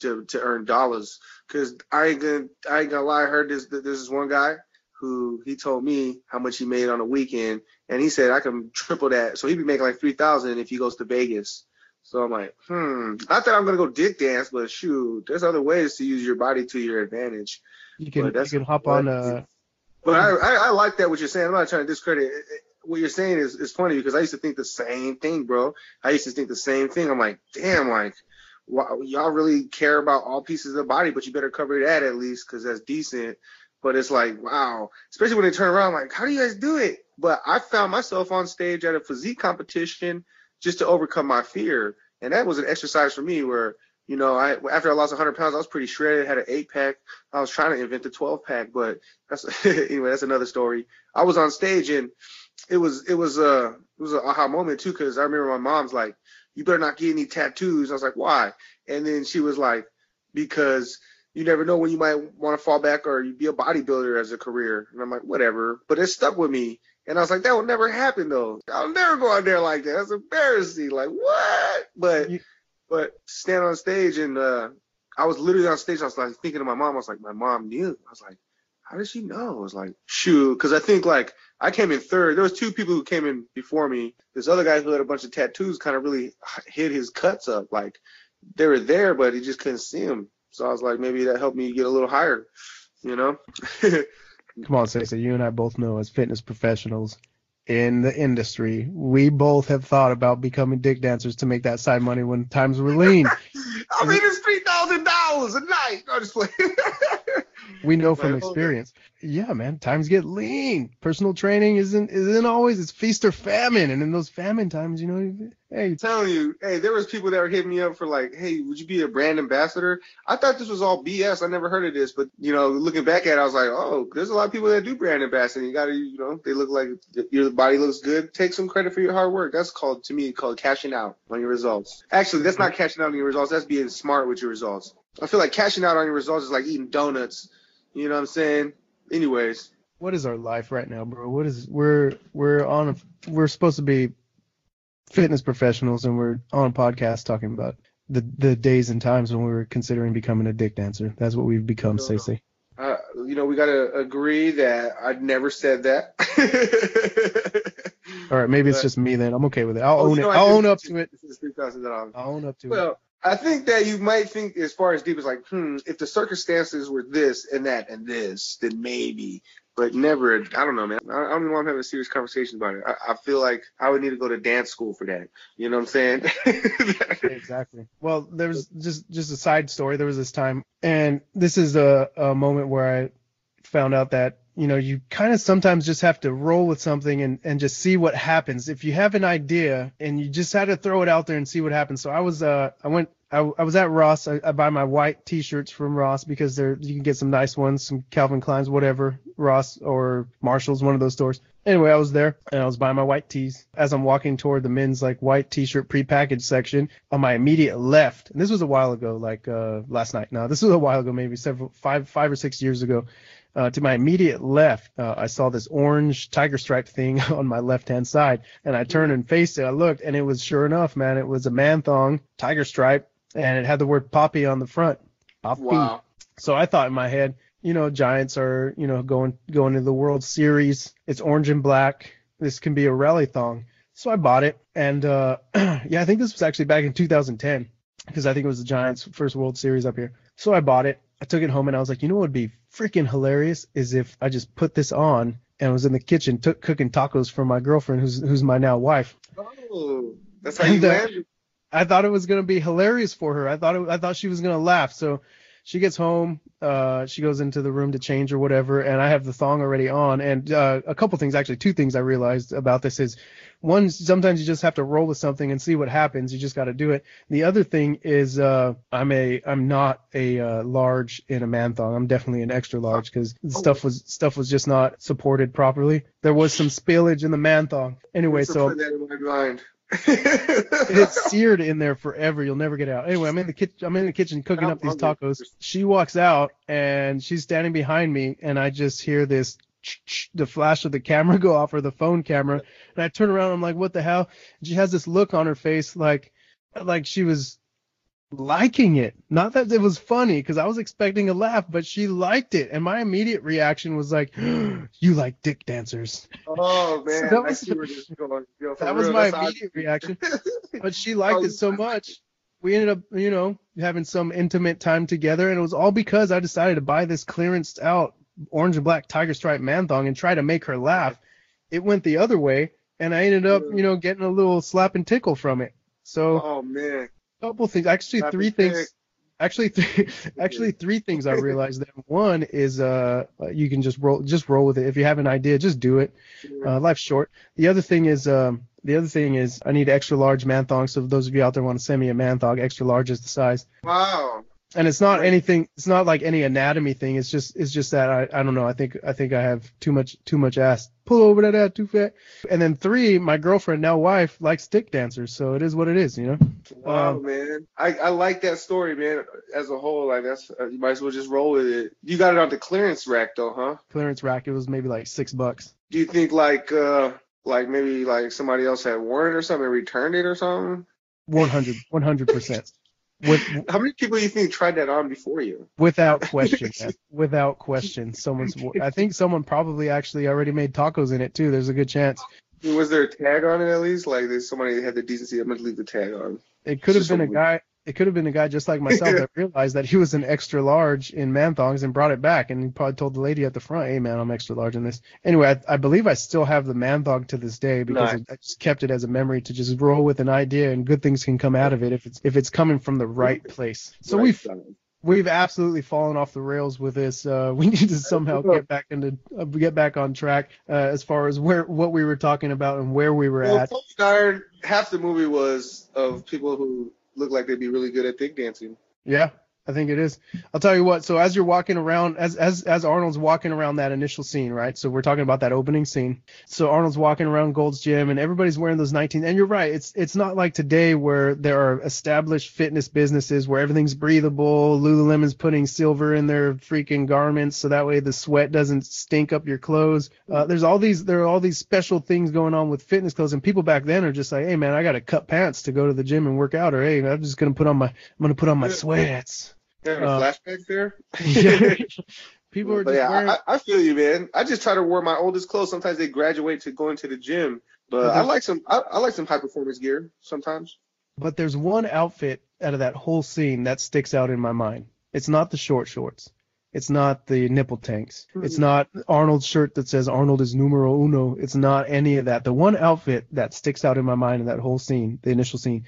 to to earn dollars? Because I ain't gonna, I ain't gonna lie. I heard this, this is one guy who he told me how much he made on a weekend, and he said I can triple that. So he'd be making like three thousand if he goes to Vegas. So I'm like, hmm. Not that I'm gonna go dick dance, but shoot, there's other ways to use your body to your advantage. You can you can hop on uh But I, I, like that what you're saying. I'm not trying to discredit it. It- what you're saying is, is funny because I used to think the same thing, bro. I used to think the same thing. I'm like, damn, like, y'all really care about all pieces of the body, but you better cover that at least because that's decent. But it's like, wow, especially when they turn around, like, how do you guys do it? But I found myself on stage at a physique competition just to overcome my fear, and that was an exercise for me where. You know, I after I lost 100 pounds, I was pretty shredded. Had an eight pack. I was trying to invent the 12 pack, but that's *laughs* anyway. That's another story. I was on stage and it was it was a it was an aha moment too because I remember my mom's like, "You better not get any tattoos." I was like, "Why?" And then she was like, "Because you never know when you might want to fall back or you be a bodybuilder as a career." And I'm like, "Whatever," but it stuck with me. And I was like, "That will never happen though. I'll never go out there like that. That's embarrassing. Like what?" But You- but stand on stage and uh, I was literally on stage. I was like thinking to my mom. I was like, "My mom knew." I was like how did she know? I was like, shoot, because I think like I came in third. There was two people who came in before me. This other guy who had a bunch of tattoos kind of really hid his cuts up. Like they were there, but he just couldn't see them. So I was like, maybe that helped me get a little higher, you know? *laughs* come on, Stacey, you and I both know as fitness professionals in the industry, we both have thought about becoming dick dancers to make that side money when times were lean. I mean, it's three thousand dollars a night. No, just. *laughs* We know from experience. Yeah, man, times get lean. Personal training isn't isn't always it's feast or famine, and in those famine times, you know, hey, I'm telling you, hey, there was people that were hitting me up for like, hey, would you be a brand ambassador? I thought this was all BS. I never heard of this, but you know, looking back at it, I was like, oh, there's a lot of people that do brand ambassador. You gotta, you know, they look like your body looks good. Take some credit for your hard work. That's called to me called cashing out on your results. Actually, that's not cashing out on your results. That's being smart with your results. I feel like cashing out on your results is like eating donuts. You know what I'm saying? Anyways, what is our life right now, bro? What is we're we're on a we're supposed to be fitness professionals, and we're on a podcast talking about the the days and times when we were considering becoming a dick dancer. That's what we've become, No. Stacey. uh, you know, we gotta agree that I never said that. *laughs* All right, maybe it's just me then. I'm okay with it. I'll Oh, own it. I'll own up to it. This is three thousand dollars. I'll own up to it. Well, I think that you might think as far as deep as like, hmm, if the circumstances were this and that and this, then maybe. But never. I don't know, man. I, don't even want to have a serious conversation about it. I, I feel like I would need to go to dance school for that. You know what I'm saying? *laughs* exactly. Well, there's just just a side story. There was this time, and this is a, a moment where I found out that you know, you kind of sometimes just have to roll with something and, and just see what happens. If you have an idea and you just had to throw it out there and see what happens. So I was, uh, I went, I, I was at Ross. I, I buy my white T-shirts from Ross because they're you can get some nice ones, some Calvin Klein's, whatever, Ross or Marshalls, one of those stores. Anyway, I was there and I was buying my white tees. As I'm walking toward the men's like white T-shirt prepackaged section, on my immediate left, and this was a while ago, like uh, last night. No, this was a while ago, maybe several five five or six years ago. Uh, to my immediate left, uh, I saw this orange tiger stripe thing *laughs* on my left hand side, and I turned and faced it. I looked, and it was sure enough, man, it was a man thong tiger stripe, and it had the word Poppy on the front. Poppy. Wow. So I thought in my head, you know, Giants are, you know, going going to the World Series. It's orange and black. This can be a rally thong. So I bought it, and uh, *clears throat* yeah, I think this was actually back in 2010 because I think it was the Giants' first World Series up here. So I bought it. I took it home and I was like, you know what would be freaking hilarious is if I just put this on and was in the kitchen took cooking tacos for my girlfriend who's who's my now wife. Oh, that's how you uh, landed. I thought it was gonna be hilarious for her. I thought it, I thought she was gonna laugh. So she gets home, uh, she goes into the room to change or whatever, and I have the thong already on. And uh, a couple things, actually, two things I realized about this is one, sometimes you just have to roll with something and see what happens. You just got to do it. The other thing is, uh, I'm a, I'm not a uh, large in a man thong. I'm definitely an extra large because stuff was stuff was just not supported properly. There was some spillage in the man thong. Anyway, So so put that in my mind. it's seared in there forever. You'll never get out. Anyway, I'm in the kitchen. I'm in the kitchen cooking I'm up these hungry. tacos. She walks out and she's standing behind me, and I just hear this. The flash of the camera go off or the phone camera, and I turn around. I'm like, "What the hell?" And she has this look on her face, like, like she was liking it. Not that it was funny, because I was expecting a laugh, but she liked it, and my immediate reaction was like, *gasps* "You like dick dancers." oh *laughs* man, So that was- see where this is going. Yo, That was my that's how I- immediate reaction. *laughs* but she liked Oh, it so much. We ended up, you know, having some intimate time together, and it was all because I decided to buy this clearance out orange and black tiger stripe man thong and try to make her laugh. It went the other way, and I ended up, you know, getting a little slap and tickle from it. So Oh man, couple things, actually three things. Actually, three, *laughs* actually three *laughs* things I realized. That one is, uh, you can just roll, just roll with it. If you have an idea, just do it. Uh, life's short. The other thing is, um, the other thing is, I need extra large man thong. So those of you out there want to send me a man thong, extra large is the size. wow. And it's not anything. It's not like any anatomy thing. It's just, it's just that I, I don't know. I think, I think I have too much, too much ass. Pull over that ass too fat. And then three, my girlfriend, now wife, likes stick dancers. So it is what it is, you know. Wow, Um, man. I, I like that story, man. As a whole, like that's uh, you might as well just roll with it. You got it on the clearance rack though, huh? Clearance rack, it was maybe like six bucks. Do you think like uh like maybe like somebody else had worn it or something, and returned it or something? 100, 100 percent. With How many people do you think tried that on before you? Without *laughs* question, without question, someone's. I think someone probably actually already made tacos in it too. There's a good chance. Was there a tag on it at least? Like there's somebody that had the decency I'm gonna leave the tag on. It could have been a a- guy. It could have been a guy just like *laughs* myself that realized that he was an extra large in man thongs and brought it back, and he probably told the lady at the front, "Hey, man, I'm extra large in this." Anyway, I, I believe I still have the man thong to this day because Nice. I just kept it as a memory to just roll with an idea, and good things can come out of it if it's if it's coming from the right place. So Right we've we've absolutely fallen off the rails with this. Uh, *laughs* we need to somehow get back into uh, get back on track uh, as far as where what we were talking about and where we were Well, at. Half the movie was of people who look like they'd be really good at thick dancing. Yeah, I think it is. I'll tell you what. So as you're walking around, as as as Arnold's walking around that initial scene, right? So we're talking about that opening scene. So Arnold's walking around Gold's Gym, and everybody's wearing those 19. And you're right. It's it's not like today where there are established fitness businesses where everything's breathable. Lululemon's putting silver in their freaking garments so that way the sweat doesn't stink up your clothes. Uh, there's all these there are all these special things going on with fitness clothes, and people back then are just like, hey man, I got to cut pants to go to the gym and work out, or hey, I'm just gonna put on my I'm gonna put on my sweats. Having a Uh, flashback there. *laughs* People are But just yeah, wearing. I, I feel you, man. I just try to wear my oldest clothes. Sometimes they graduate to going to the gym, but I like some. I, I like some high performance gear sometimes. but there's one outfit out of that whole scene that sticks out in my mind. It's not the short shorts. It's not the nipple tanks. It's Mhm. not Arnold's shirt that says Arnold is numero uno. It's not any of that. The one outfit that sticks out in my mind in that whole scene, the initial scene,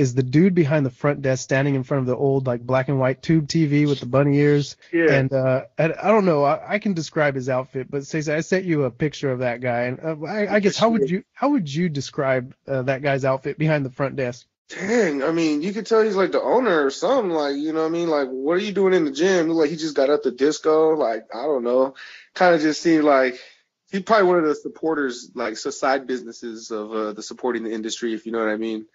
is the dude behind the front desk standing in front of the old like black and white tube TV with the bunny ears. Yeah. And uh, and I don't know, I, I can describe his outfit, but Stacey, I sent you a picture of that guy, and uh, I, I guess how would you how would you describe uh, that guy's outfit behind the front desk? Dang, I mean, you could tell he's like the owner or something. Like, you know what I mean? Like, what are you doing in the gym? Like he just got up the disco. Like, I don't know. Kind of just seemed like he's probably one of the supporters, like, so side businesses of uh, the supporting the industry, if you know what I mean.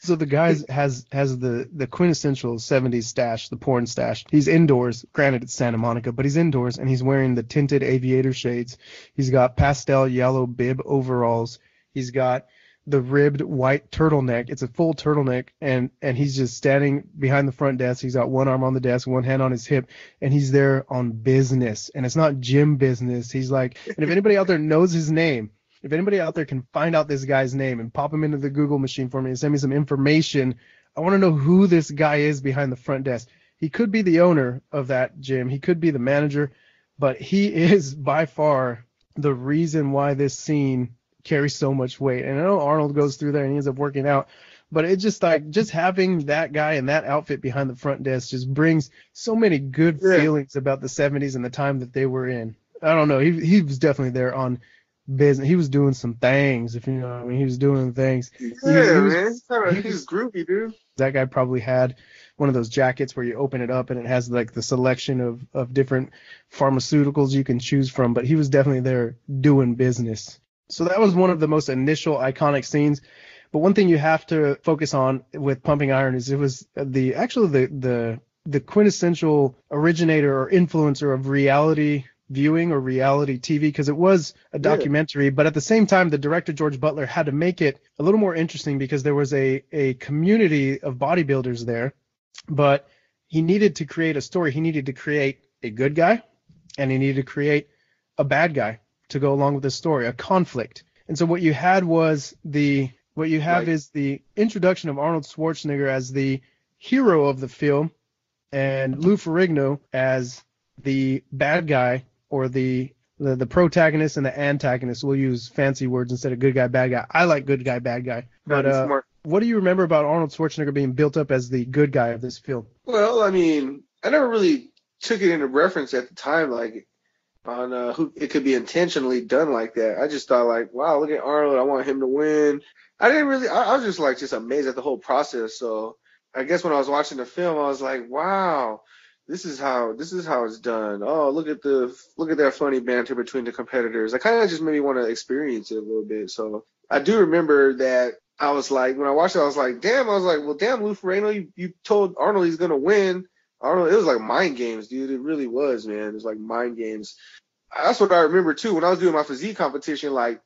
So the guy has has the the quintessential 70s stash, the porn stash. He's indoors. Granted, it's Santa Monica, but he's indoors and he's wearing the tinted aviator shades. He's got pastel yellow bib overalls. He's got the ribbed white turtleneck. It's a full turtleneck, and and he's just standing behind the front desk. He's got one arm on the desk, one hand on his hip, and he's there on business. And it's not gym business. He's like, and if anybody out there knows his name, if anybody out there can find out this guy's name and pop him into the Google machine for me and send me some information, I want to know who this guy is behind the front desk. He could be the owner of that gym. He could be the manager, but he *laughs* is by far the reason why this scene carries so much weight. And I know Arnold goes through there and he ends up working out, but it just like just having that guy and that outfit behind the front desk just brings so many good Yeah. feelings about the 70s and the time that they were in. I don't know. He he was definitely there on business. He was doing some things, if you know what I mean. He was doing things. yeah, he was- man. He's, kinda, he he's groovy, dude. That guy probably had one of those jackets where you open it up and it has like the selection of, of different pharmaceuticals you can choose from, but he was definitely there doing business. So that was one of the most initial iconic scenes. But one thing you have to focus on with Pumping Iron is it was the actually the the the quintessential originator or influencer of reality viewing or reality TV because it was a documentary, but at the same time, the director George Butler had to make it a little more interesting because there was a a community of bodybuilders there, but he needed to create a story. He needed to create a good guy, and he needed to create a bad guy to go along with the story, a conflict. And so what you had was the what you have Like- is the introduction of Arnold Schwarzenegger as the hero of the film, and Lou Ferrigno as the bad guy or the the, the protagonist and the antagonist. We'll use fancy words instead of good guy, bad guy. I like good guy, bad guy. But uh, what do you remember about Arnold Schwarzenegger being built up as the good guy of this film? Well, I mean, I never really took it into reference at the time, like on uh, who it could be intentionally done like that. I just thought like, wow, look at Arnold. I want him to win. I didn't really. I, I was just like just amazed at the whole process. So I guess when I was watching the film, I was like, wow, this is how this is how it's done. Oh, look at the look at that funny banter between the competitors. I kind of just made me want to experience it a little bit. So I do remember that I was like, when I watched it, I was like, damn. I was like, well, damn, Lou Ferrigno, you, you told Arnold he's gonna win. Arnold, it was like mind games, dude. It really was, man. It was like mind games. That's what I remember too. When I was doing my physique competition, like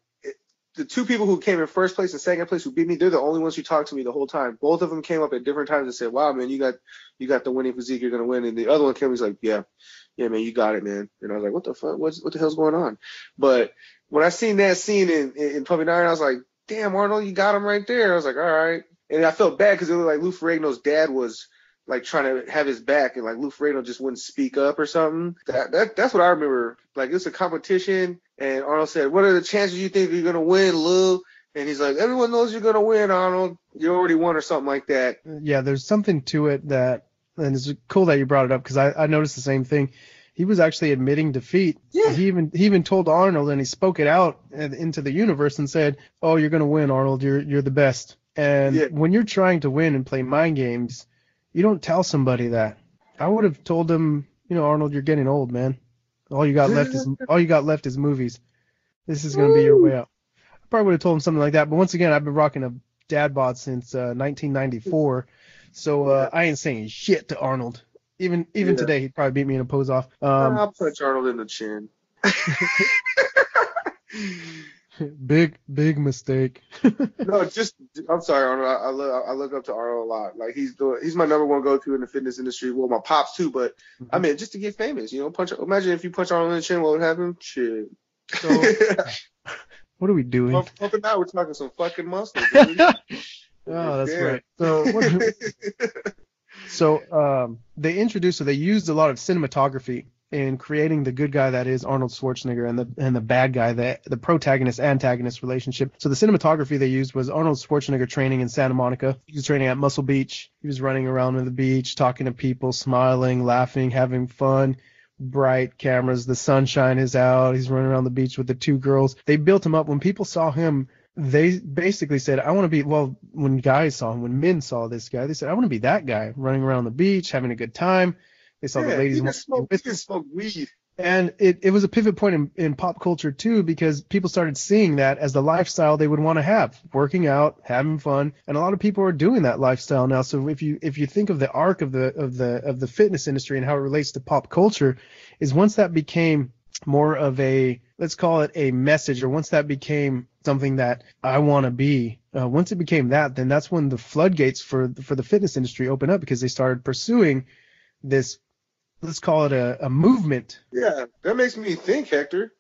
the two people who came in first place and second place who beat me, they're the only ones who talked to me the whole time. Both of them came up at different times and said, "Wow, man, you got you got the winning physique. You're gonna win." And the other one came, he's like, "Yeah, yeah, man, you got it, man." And I was like, "What the fuck? What's what the hell's going on?" But when I seen that scene in in, in Pumping Iron, I was like, "Damn, Arnold, you got him right there." I was like, "All right," and I felt bad because it looked like Lou Ferrigno's dad was like trying to have his back, and like Lou Ferrigno just wouldn't speak up or something. That, that that's what I remember. Like it's a competition, and Arnold said, "What are the chances you think you're gonna win, Lou?" And he's like, "Everyone knows you're gonna win, Arnold. You already won, or something like that." Yeah, there's something to it that, and it's cool that you brought it up because I, I noticed the same thing. He was actually admitting defeat. Yeah. He even he even told Arnold and he spoke it out in- into the universe and said, "Oh, you're gonna win, Arnold. You're you're the best." And Yeah. when you're trying to win and play mind games, you don't tell somebody that. I would have told him, you know, Arnold, you're getting old, man. All you got left is *laughs* all you got left is movies. This is gonna be your way out. I probably would have told him something like that. But once again, I've been rocking a dad bod since uh, 1994, so uh, I ain't saying shit to Arnold. Even even Yeah. today, he'd probably beat me in a pose off. Um, I'll punch Arnold in the chin. *laughs* big big mistake. *laughs* no, just I'm sorry, Arnold. I, I look I look up to Arnold a lot. Like he's doing he's my number one go to in the fitness industry. Well, my pops too, but I mean just to get famous, you know. Punch. Imagine if you punch Arnold in the chin, what would happen? Shit. So, *laughs* what are we doing? Pumping out, we're talking some fucking muscle, dude. *laughs* oh, that's Yeah. right. So what, So um, they introduced, so they used a lot of cinematography in creating the good guy that is Arnold Schwarzenegger and the and the bad guy that the protagonist antagonist relationship. So the cinematography they used was Arnold Schwarzenegger training in Santa Monica. He was training at Muscle Beach. He was running around on the beach, talking to people, smiling, laughing, having fun. Bright cameras, the sunshine is out. He's running around the beach with the two girls. They built him up. When people saw him they basically said, I want to be, well, when guys saw him, when men saw this guy, they said, I want to be that guy running around the beach, having a good time. They saw yeah, the ladies. He can smoke, he can smoke weed. And it, it was a pivot point in, in pop culture too, because people started seeing that as the lifestyle they would want to have, working out, having fun, and a lot of people are doing that lifestyle now. So if you if you think of the arc of the of the of the fitness industry and how it relates to pop culture, is once that became more of a let's call it a message, or once that became something that I want to be, uh, once it became that, then that's when the floodgates for for the fitness industry opened up because they started pursuing this let's call it a, a movement. Yeah, that makes me think, Hector.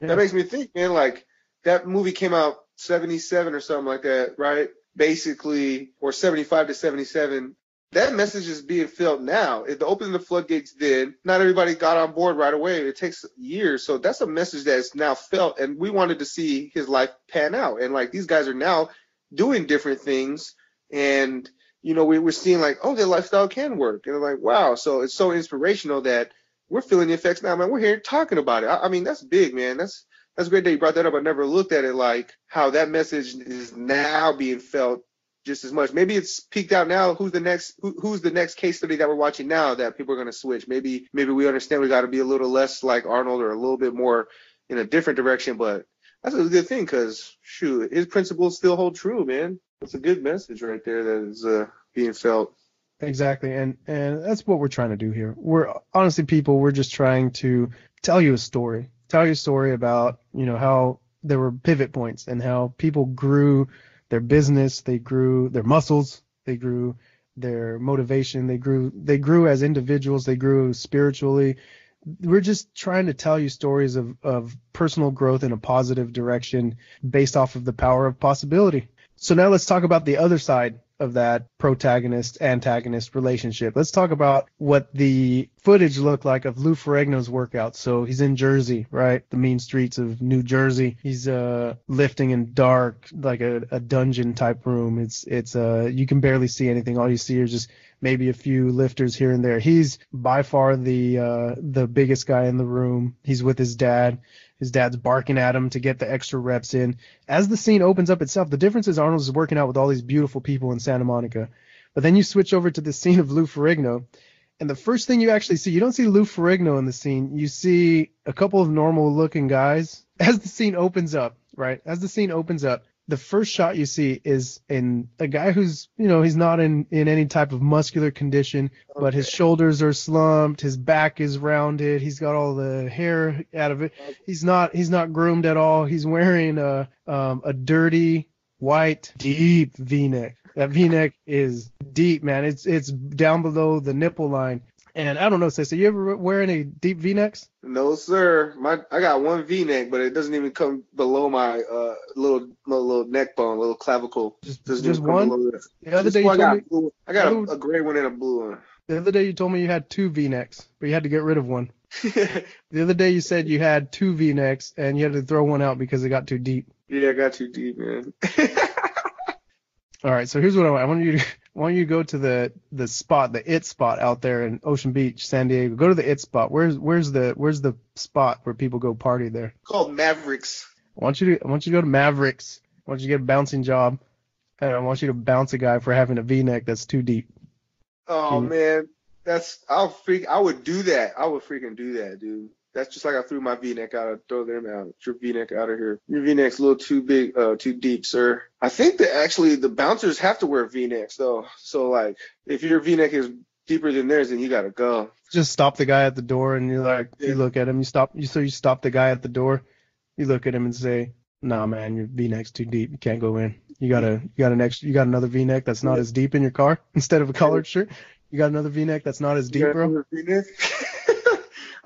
Yeah. That makes me think, man. Like that movie came out 77 or something like that, right? Basically, or 75 to 77. That message is being felt now. If the opening the floodgates did, not everybody got on board right away. It takes years. So that's a message that's now felt. And we wanted to see his life pan out. And like these guys are now doing different things. And you know, we, we're seeing like, oh, their lifestyle can work. And I'm like, wow. So it's so inspirational that we're feeling the effects now, man. We're here talking about it. I, I mean, that's big, man. That's that's great that you brought that up. I never looked at it like how that message is now being felt just as much. Maybe it's peaked out now. Who's the next? Who, who's the next case study that we're watching now that people are going to switch? Maybe maybe we understand we got to be a little less like Arnold or a little bit more in a different direction. But that's a good thing because shoot, his principles still hold true, man. That's a good message right there that is uh, being felt. Exactly, and and that's what we're trying to do here. We're honestly people. We're just trying to tell you a story, tell you a story about you know how there were pivot points and how people grew their business, they grew their muscles, they grew their motivation, they grew they grew as individuals, they grew spiritually. We're just trying to tell you stories of, of personal growth in a positive direction based off of the power of possibility. So now let's talk about the other side of that protagonist antagonist relationship. Let's talk about what the footage looked like of Lou Ferrigno's workout. So he's in Jersey, right? The mean streets of New Jersey. He's uh lifting in dark, like a, a dungeon type room. It's it's uh you can barely see anything. All you see is just maybe a few lifters here and there. He's by far the uh the biggest guy in the room. He's with his dad. His dad's barking at him to get the extra reps in. As the scene opens up itself, the difference is Arnold is working out with all these beautiful people in Santa Monica. But then you switch over to the scene of Lou Ferrigno, and the first thing you actually see, you don't see Lou Ferrigno in the scene. You see a couple of normal looking guys. *laughs* As the scene opens up, right? As the scene opens up, the first shot you see is in a guy who's you know he's not in in any type of muscular condition okay. but his shoulders are slumped his back is rounded he's got all the hair out of it. He's not he's not groomed at all. He's wearing a um, a dirty white deep v-neck. That v-neck is deep man. It's it's down below the nipple line and I don't know, Sister, you ever wear any deep V-necks? No, sir. My I got one V-neck, but it doesn't even come below my uh little little, little neck bone, little clavicle. Just, just one. The other day you told I got, me, I got a, a, gray one and a blue one. The other day you told me you had two V-necks, but you had to get rid of one. *laughs* the other day you said you had two V-necks and you had to throw one out because it got too deep. Yeah, I got too deep, man. *laughs* All right, so here's what I want. I want you to why don't you go to the the spot, the it spot out there in Ocean Beach, San Diego? Go to the it spot. Where's where's the where's the spot where people go party there? called Mavericks. I want you to I want you to go to Mavericks. I want you to get a bouncing job. And I want you to bounce a guy for having a V-neck that's too deep. Oh man, that's I'll freak. I would do that. I would freaking do that, dude. That's just like I threw my V-neck out. throw them out. Get your V-neck out of here. Your V-neck's a little too big, uh, too deep, sir. I think that actually the bouncers have to wear V-necks though. So like, if your V-neck is deeper than theirs, then you gotta go. Just stop the guy at the door, and you're like, yeah. you look at him. You stop. You so you stop the guy at the door. You look at him and say, "Nah, man, your V-neck's too deep. You can't go in. You gotta, you got an extra, you got another V-neck that's not yeah. as deep in your car *laughs* instead of a collared shirt. You got another V-neck that's not as deep, bro." *laughs*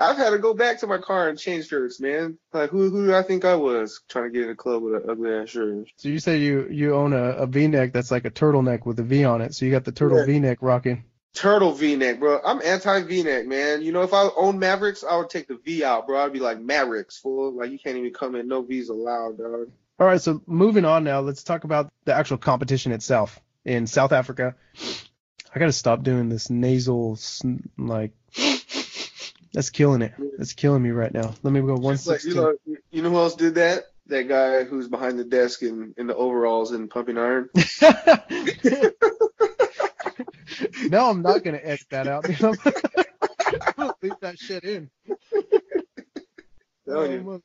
I've had to go back to my car and change shirts, man. Like who who do I think I was trying to get in a club with an ugly ass shirt? So you say you you own a, a V-neck that's like a turtleneck with a V on it. So you got the turtle yeah. V-neck rocking. Turtle V-neck, bro. I'm anti V-neck, man. You know, if I own Mavericks, I would take the V out, bro. I'd be like Mavericks, fool. Like you can't even come in, no V's allowed, dog. All right, so moving on now, let's talk about the actual competition itself in South Africa. I gotta stop doing this nasal like. That's killing it. That's killing me right now. Let me go one sixteen. Like, you, know, you know who else did that? That guy who's behind the desk in, in the overalls and pumping iron. *laughs* *laughs* no, I'm not gonna edit that out. *laughs* leave that shit in.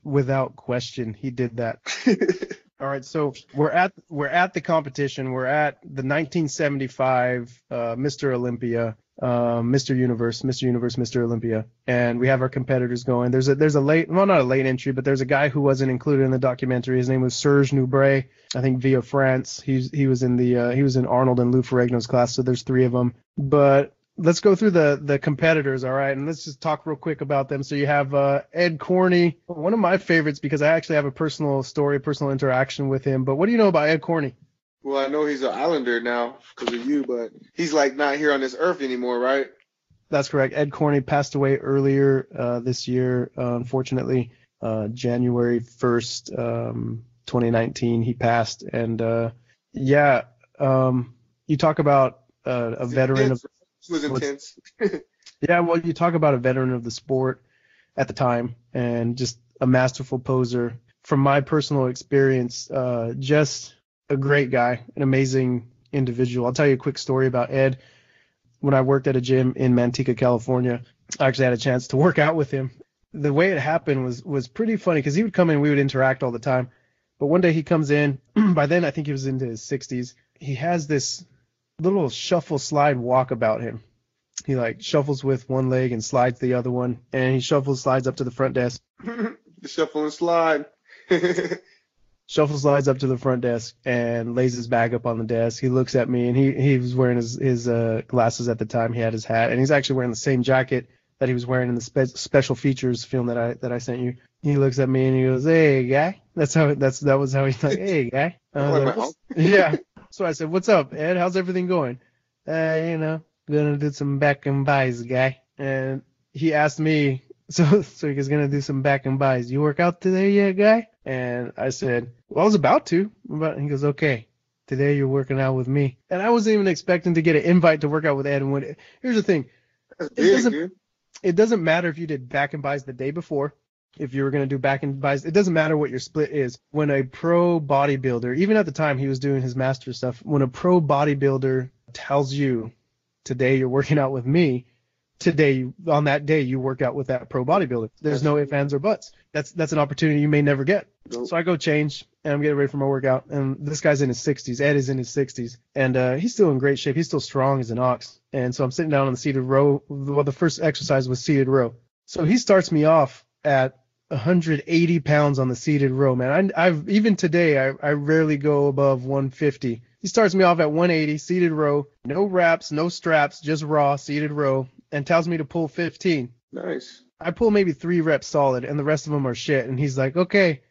Without question, he did that. All right, so we're at we're at the competition. We're at the 1975 uh, Mr. Olympia, uh, Mr. Universe, Mr. Universe, Mr. Olympia, and we have our competitors going. There's a there's a late, well not a late entry, but there's a guy who wasn't included in the documentary. His name was Serge Nubret. I think via France. He's he was in the uh, he was in Arnold and Lou Ferrigno's class. So there's three of them. But let's go through the the competitors, all right, and let's just talk real quick about them. So you have uh, Ed Corney, one of my favorites because I actually have a personal story, personal interaction with him. But what do you know about Ed Corney? Well, I know he's an Islander now because of you, but he's like not here on this earth anymore, right? That's correct. Ed Corney passed away earlier uh, this year, uh, unfortunately, uh, January 1st, um, 2019. He passed, and uh, yeah, um, you talk about uh, a veteran of was intense. *laughs* yeah, well, you talk about a veteran of the sport at the time and just a masterful poser. From my personal experience, uh, just a great guy, an amazing individual. I'll tell you a quick story about Ed. When I worked at a gym in Manteca, California, I actually had a chance to work out with him. The way it happened was was pretty funny because he would come in, we would interact all the time. But one day he comes in. *clears throat* by then, I think he was into his 60s. He has this little shuffle slide walk about him. He like shuffles with one leg and slides the other one, and he shuffles slides up to the front desk. the *laughs* shuffle and slide. *laughs* shuffle slides up to the front desk and lays his bag up on the desk. He looks at me, and he he was wearing his his uh, glasses at the time. He had his hat, and he's actually wearing the same jacket that he was wearing in the spe- special features film that I that I sent you. He looks at me and he goes, "Hey, guy." That's how that's that was how he's like, "Hey, guy." Uh, *laughs* yeah. So I said, "What's up, Ed? How's everything going?" Uh, you know, gonna do some back and buys, guy. And he asked me, *laughs* so so he's gonna do some back and buys. You work out today yet, guy? And I said, Well, I was about to. But he goes, Okay, today you're working out with me. And I wasn't even expecting to get an invite to work out with Ed. And when here's the thing, That's it big, doesn't dude. it doesn't matter if you did back and buys the day before. If you were going to do back and buys, it doesn't matter what your split is. When a pro bodybuilder, even at the time he was doing his master stuff, when a pro bodybuilder tells you today you're working out with me, today on that day you work out with that pro bodybuilder. There's no ifs, ands, or buts. That's that's an opportunity you may never get. Nope. So I go change and I'm getting ready for my workout. And this guy's in his 60s. Ed is in his 60s, and uh, he's still in great shape. He's still strong as an ox. And so I'm sitting down on the seated row. Well, the first exercise was seated row. So he starts me off at 180 pounds on the seated row, man. I, I've even today I, I rarely go above 150. He starts me off at 180 seated row, no wraps, no straps, just raw seated row, and tells me to pull 15. Nice. I pull maybe three reps solid, and the rest of them are shit. And he's like, okay,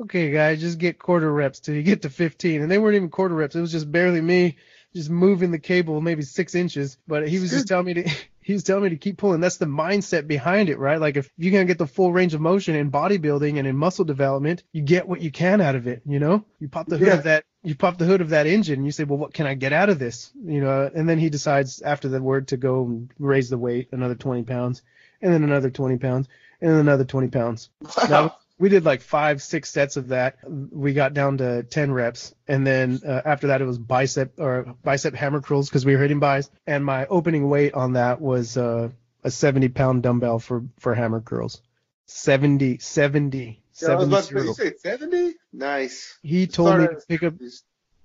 okay, guys, just get quarter reps till you get to 15. And they weren't even quarter reps. It was just barely me just moving the cable maybe six inches. But he was just telling me to, *laughs* he was telling me to keep pulling. That's the mindset behind it, right? Like if you're going to get the full range of motion in bodybuilding and in muscle development, you get what you can out of it, you know? You pop the hood Yeah. of that, you pop the hood of that engine and you say, well, what can I get out of this? You know, and then he decides after the word to go and raise the weight another 20 pounds and then another 20 pounds and then another 20 pounds. *laughs* Now, we did like five, six sets of that. We got down to 10 reps. And then uh, after that, it was bicep or bicep hammer curls because we were hitting buys. And my opening weight on that was uh, a 70 pound dumbbell for, for hammer curls. 70, 70, Was 70. about to say, you say 70? Nice. He told me to pick up,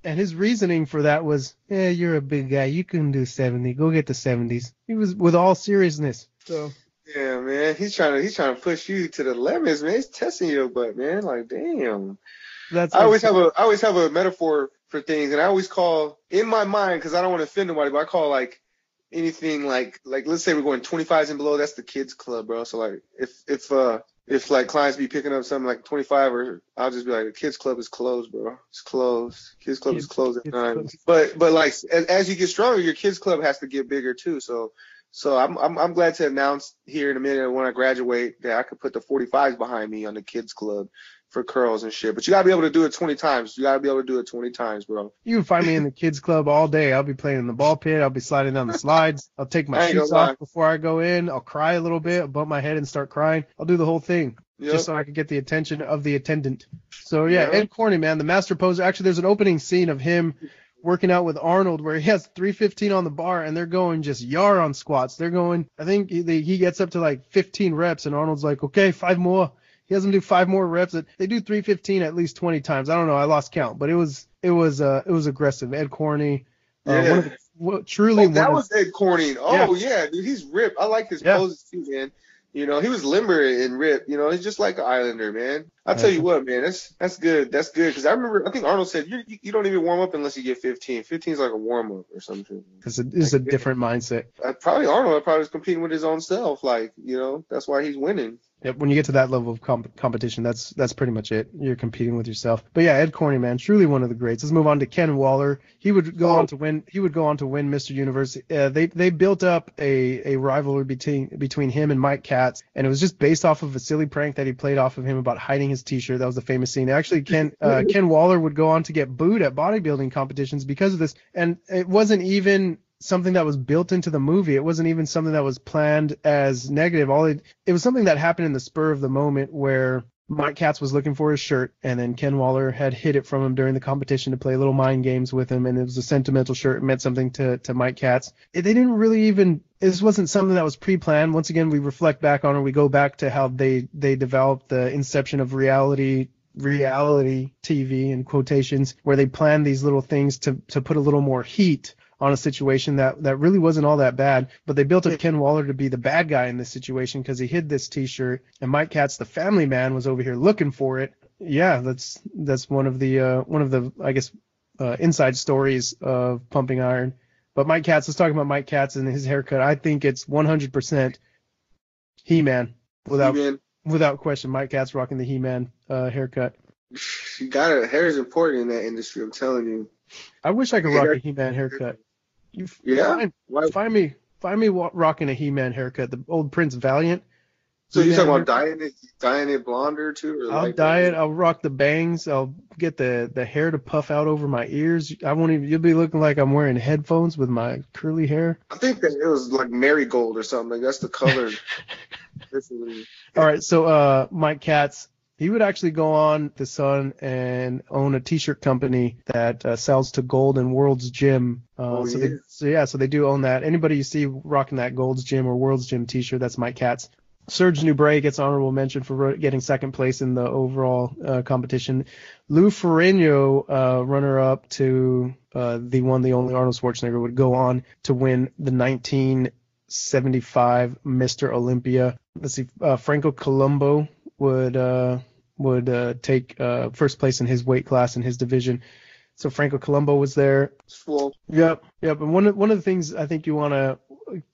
and his reasoning for that was, yeah, you're a big guy. You can do 70. Go get the 70s. He was with all seriousness. So Yeah, man. He's trying to he's trying to push you to the limits, man. He's testing your butt, man. Like, damn. that's I always have a I always have a metaphor for things, and I always call in my mind because I don't want to offend nobody, but I call like anything like like let's say we're going 25s and below. That's the kids club, bro. So like if if uh if like clients be picking up something like 25 or I'll just be like the kids club is closed, bro. It's closed. Kids club Kids- is closed at nine. But but like as, as you get stronger, your kids club has to get bigger too. So so I'm I'm I'm glad to announce here in a minute when I graduate that I could put the 45s behind me on the kids club for curls and shit. But you gotta be able to do it 20 times. You gotta be able to do it 20 times, bro. You can find me in the *laughs* kids club all day. I'll be playing in the ball pit. I'll be sliding down the slides. *laughs* I'll take my shoes lie. off before I go in. I'll cry a little bit, I'll bump my head and start crying. I'll do the whole thing Yep. just so I can get the attention of the attendant. So yeah, Yeah. Ed Corney, man, the master poser. Actually, there's an opening scene of him working out with Arnold where he has 315 on the bar and they're going just yar on squats. They're going, I think he, he gets up to like 15 reps and Arnold's like, okay, five more. He has them do five more reps. They do 315 at least 20 times. I don't know. I lost count, but it was it was uh it was aggressive. Ed Corney, uh, Yeah. one of the, well, truly Oh, that one of- was Ed Corney. Oh yeah. dude, he's ripped. I like his Yeah. poses too, man. You know, he was limber and ripped. You know, he's just like an Islander, man. I tell you what, man, that's that's good. That's good because I remember I think Arnold said you you don't even warm up unless you get 15. 15 is like a warm up or something. it's a, it's a different mindset. Uh, probably Arnold probably was competing with his own self. Like you know, that's why he's winning. When you get to that level of comp- competition, that's that's pretty much it. You're competing with yourself. But yeah, Ed Corney, man, truly one of the greats. Let's move on to Ken Waller. He would go Oh. on to win. He would go on to win Mr. Universe. Uh, they they built up a a rivalry between between him and Mike Katz, and it was just based off of a silly prank that he played off of him about hiding his T-shirt. That was the famous scene. Actually, Ken *laughs* uh, Ken Waller would go on to get booed at bodybuilding competitions because of this, and it wasn't even something that was built into the movie. It wasn't even something that was planned as negative. All it, it was something that happened in the spur of the moment where Mike Katz was looking for his shirt, and then Ken Waller had hid it from him during the competition to play little mind games with him, and it was a sentimental shirt. It meant something to, to Mike Katz. They didn't really even. This wasn't something that was pre-planned. Once again, we reflect back on it. We go back to how they they developed the inception of reality reality TV in quotations, where they planned these little things to to put a little more heat on a situation that that really wasn't all that bad. But they built up Ken Waller to be the bad guy in this situation because he hid this T-shirt, and Mike Katz, the family man, was over here looking for it. Yeah, that's that's one of the uh, one of the I guess uh, inside stories of Pumping Iron. But Mike Katz, let's talk about Mike Katz and his haircut. I think it's 100% He-Man without Man, without question. Mike Katz rocking the He-Man uh, haircut. you got it. Hair is important in that industry. I'm telling you. I wish I could rock a He-Man haircut. You Yeah? find, Why, find me find me rocking a He-Man haircut. The old Prince Valiant. so you He-Man talking about dyeing it, dyeing it blonde or too? Or I'll like dye it. I'll rock the bangs. I'll get the the hair to puff out over my ears. I won't even. You'll be looking like I'm wearing headphones with my curly hair. I think that it was like marigold or something. Like that's the color. *laughs* All right, so uh, Mike Katz, he would actually go on the Sun and own a T-shirt company that uh, sells to Gold and World's Gym. Uh, Oh, so, yeah. they, so yeah, so they do own that. Anybody you see rocking that Gold's Gym or World's Gym T-shirt, that's Mike Katz. Serge Nubret gets honorable mention for getting second place in the overall uh, competition. Lou Ferrigno, uh, runner up to uh, the one, the only Arnold Schwarzenegger, would go on to win the 1975 Mr. Olympia. Let's see, uh, Franco Columbu would uh, would uh, take uh, first place in his weight class in his division. So Franco Columbu was there. Well, Yep, yep. And one of one of the things I think you want to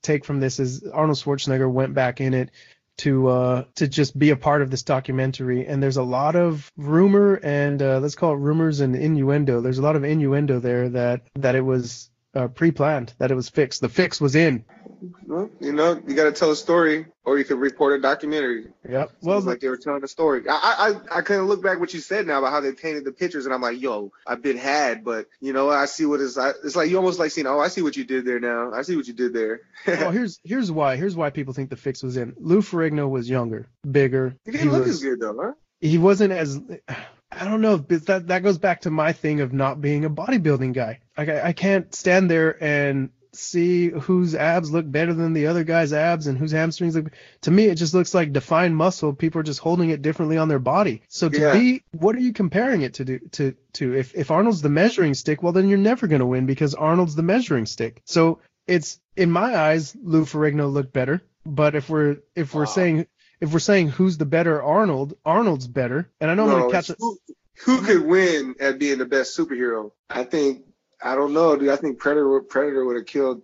take from this is Arnold Schwarzenegger went back in it to uh to just be a part of this documentary and there's a lot of rumor and uh, let's call it rumors and innuendo there's a lot of innuendo there that that it was uh, pre-planned that it was fixed the fix was in well, you know, you got to tell a story, or you could report a documentary. yep Well, well like they were telling a story. I I I of look back what you said now about how they painted the pictures, and I'm like, yo, I've been had, but you know, I see what is. It's like you almost like seeing, oh, I see what you did there now. I see what you did there. *laughs* well here's here's why here's why people think the fix was in Lou Ferrigno was younger bigger he didn't he look was- as good though, huh? he wasn't as I don't know, but that that goes back to my thing of not being a bodybuilding guy. Like I, I can't stand there and see whose abs look better than the other guy's abs and whose hamstrings look. To me, it just looks like defined muscle. People are just holding it differently on their body. So to Yeah. be, what are you comparing it to? Do to to if if Arnold's the measuring stick, well then you're never gonna win because Arnold's the measuring stick. So it's in my eyes, Lou Ferrigno looked better. But if we're if we're Wow. saying if we're saying who's the better Arnold, Arnold's better. And I know I'm gonna catch it. who, who could win at being the best superhero? I think I don't know, dude. I think Predator Predator would have killed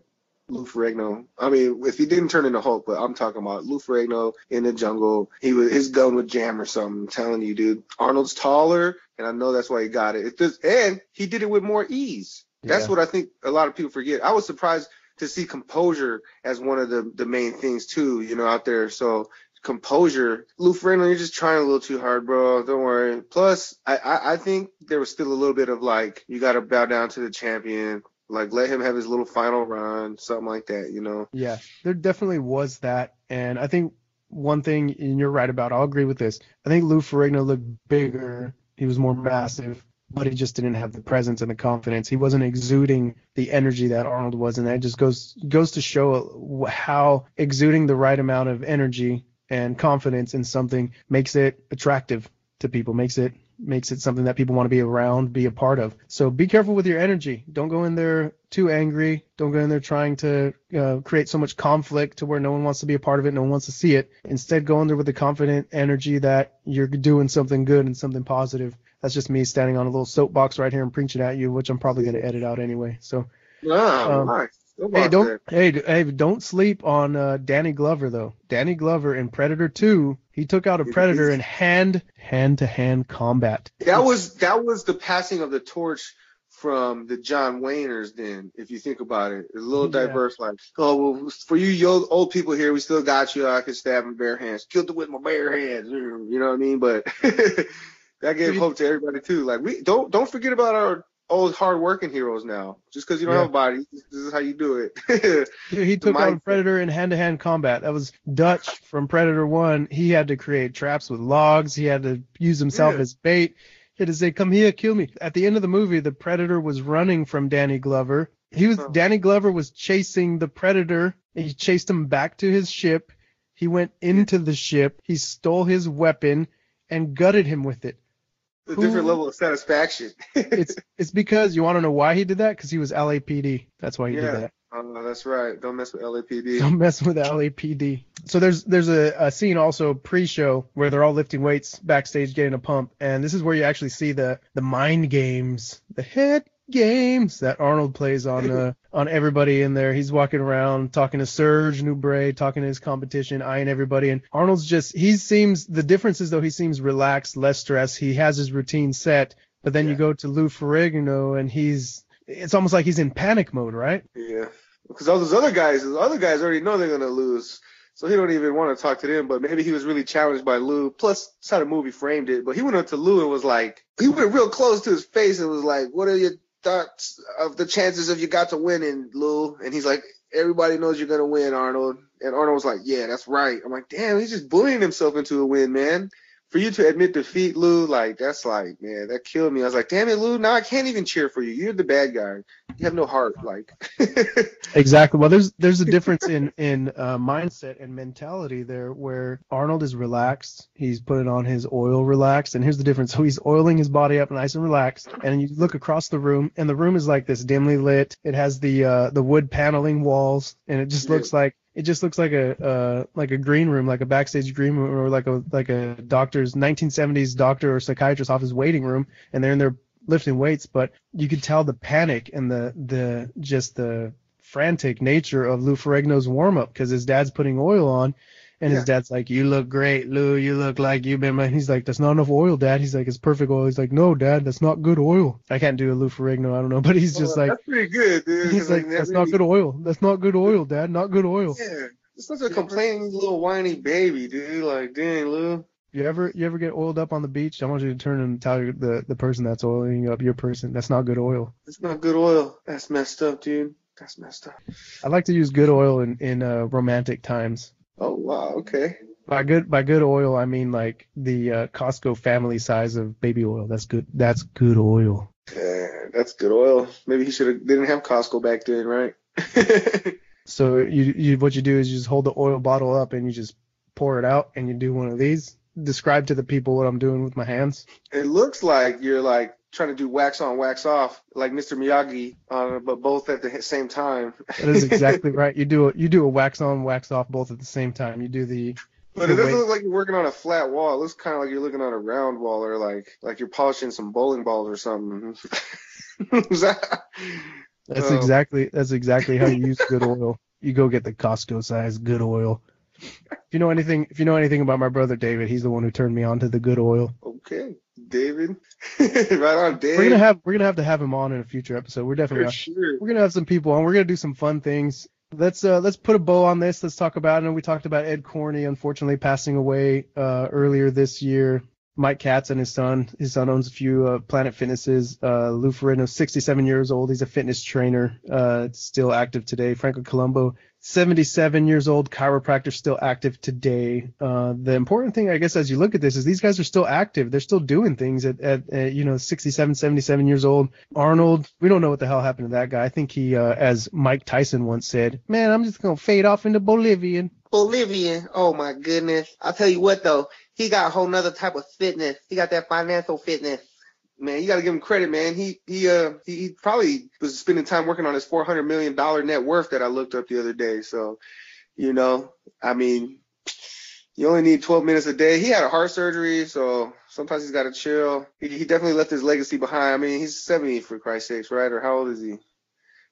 Lou Ferrigno. I mean, if he didn't turn into Hulk, but I'm talking about Lou Ferrigno in the jungle. He was his gun would jam or something. I'm telling you, dude. Arnold's taller, and I know that's why he got it. it and he did it with more ease. That's Yeah. what I think a lot of people forget. I was surprised to see composure as one of the the main things too. You know, out there. So composure. Lou Ferrigno, you're just trying a little too hard, bro. Don't worry. Plus, I, I, I think there was still a little bit of like, you got to bow down to the champion. Like, let him have his little final run, something like that, you know? Yeah, there definitely was that, and I think one thing, and you're right about, I'll agree with this. I think Lou Ferrigno looked bigger. He was more massive, but he just didn't have the presence and the confidence. He wasn't exuding the energy that Arnold was, and that just goes goes to show how exuding the right amount of energy and confidence in something makes it attractive to people, makes it makes it something that people want to be around, be a part of. So be careful with your energy. Don't go in there too angry. Don't go in there trying to uh, create so much conflict to where no one wants to be a part of it, no one wants to see it. Instead, go in there with the confident energy that you're doing something good and something positive. That's just me standing on a little soapbox right here and preaching at you, which I'm probably going to edit out anyway. So Ah, Um, nice. Hey, don't hey hey don't sleep on uh, Danny Glover though. Danny Glover in Predator 2, he took out a predator in hand hand to hand combat. That was that was the passing of the torch from the John Wayners. Then, if you think about it, it's a little Yeah. diverse. Like, oh well, for you yo- old people here, we still got you. I can stab him bare hands, killed it with my bare hands. You know what I mean? But *laughs* that gave hope to everybody too. Like, we don't don't forget about our old hard working heroes now. Just because you don't Yeah. have a body, this is how you do it. Dude, *laughs* he took on. Predator in hand-to-hand combat. That was Dutch from Predator 1. He had to create traps with logs. He had to use himself Yeah. as bait. He had to say, "Come here, kill me." At the end of the movie, the Predator was running from Danny Glover. He was Huh. Danny Glover was chasing the Predator. He chased him back to his ship. He went into the ship. He stole his weapon and gutted him with it. A Who- different level of satisfaction. *laughs* It's it's because you want to know why he did that? Because he was LAPD. That's why he Yeah. did that. Oh, that's right. Don't mess with LAPD. *laughs* Don't mess with LAPD. So there's there's a, a scene also pre-show where they're all lifting weights backstage getting a pump, and this is where you actually see the the mind games, the head games that Arnold plays on uh, *laughs* on everybody in there. He's walking around talking to Serge Nubret, talking to his competition, eyeing everybody, and Arnold's just he seems the difference is though he seems relaxed, less stressed. He has his routine set, but then you go to Lou Ferrigno and he's it's almost like he's in panic mode, right? Yeah, because all those other guys, the other guys already know they're gonna lose, so he don't even want to talk to them. But maybe he was really challenged by Lou. Plus, that's how the movie framed it. But he went up to Lou and was like, he went real close to his face and was like, "What are your thoughts of the chances of you got to winning, Lou?" And he's like, "Everybody knows you're gonna win, Arnold." And Arnold was like, "Yeah, that's right." I'm like, "Damn, he's just bullying himself into a win, man." For you to admit defeat, Lou, like that's like, man, that killed me. I was like, damn it, Lou, now I can't even cheer for you. You're the bad guy. You have no heart, like. *laughs* Exactly. Well, there's there's a difference in in uh, mindset and mentality there, where Arnold is relaxed. He's putting on his oil relaxed, and here's the difference. So he's oiling his body up nice and relaxed, and you look across the room, and the room is like this dimly lit. It has the uh, the wood paneling walls, and it just Yeah. looks like it just looks like a uh, like a green room, like a backstage green room, or like a like a doctor's 1970s doctor or psychiatrist office waiting room, and they're in there lifting weights. But you could tell the panic and the the just the frantic nature of Lou Ferrigno's warm up because his dad's putting oil on. And his dad's like, "You look great, Lou. You look like you've been." My... He's like, "That's not enough oil, Dad." He's like, "It's perfect oil." He's like, "No, Dad, that's not good oil." I can't do a Lou Ferrigno. I don't know, *laughs* but he's just Well, like, that's pretty good, dude. *laughs* he's 'cause, like, that "That's really- not good oil. That's not good oil, Dad. Not good oil." Yeah, it's such a complaining little whiny baby, dude. Like, dang, Lou. You ever you ever get oiled up on the beach? I want you to turn and tell the the person that's oiling you up your person that's not good oil. It's not good oil. That's messed up, dude. That's messed up. I like to use good oil in in uh, romantic times. Oh wow, okay. By good by good oil, I mean like the uh, Costco family size of baby oil. That's good. That's good oil. Yeah, that's good oil. Maybe he should have didn't have Costco back then, right? *laughs* So you you what you do is you just hold the oil bottle up and you just pour it out and you do one of these. Describe to the people what I'm doing with my hands. it looks like you're like trying to do wax on, wax off, like Mr. Miyagi, uh, but both at the same time. That is exactly *laughs* right. You do a, you do a wax on, wax off both at the same time. You do the But it doesn't look like you're working on a flat wall. It looks kind of like you're looking on a round wall, or like like you're polishing some bowling balls or something. *laughs* That- That's Um, exactly that's exactly how you use good oil. You go get the Costco size good oil. If you know anything, if you know anything about my brother David, he's the one who turned me on to the good oil. Okay, David. *laughs* right on. We're gonna have we're gonna have to have him on in a future episode. We're definitely for sure. we're gonna have some people on. We're gonna do some fun things. Let's uh let's put a bow on this. Let's talk about it. And we talked about Ed Corney unfortunately passing away uh earlier this year. Mike Katz and his son. His son owns a few uh, Planet Fitnesses. Uh, Lou Ferrigno, 67 years old. He's a fitness trainer, uh, still active today. Franco Columbu, 77 years old, chiropractor, still active today. Uh, the important thing, I guess, as you look at this, is these guys are still active. They're still doing things at, at, at you know 67, 77 years old. Arnold, we don't know what the hell happened to that guy. I think he, uh, as Mike Tyson once said, "Man, I'm just gonna fade off into Bolivian." Bolivian. Oh my goodness. I'll tell you what though, he got a whole nother type of fitness. He got that financial fitness. Man, you gotta give him credit, man. He he uh he, he probably was spending time working on his four hundred million dollar net worth that I looked up the other day. So, you know, I mean, you only need twelve minutes a day. He had a heart surgery, so sometimes he's gotta chill. He, he definitely left his legacy behind. I mean, he's seventy for Christ's sakes, right? Or how old is he?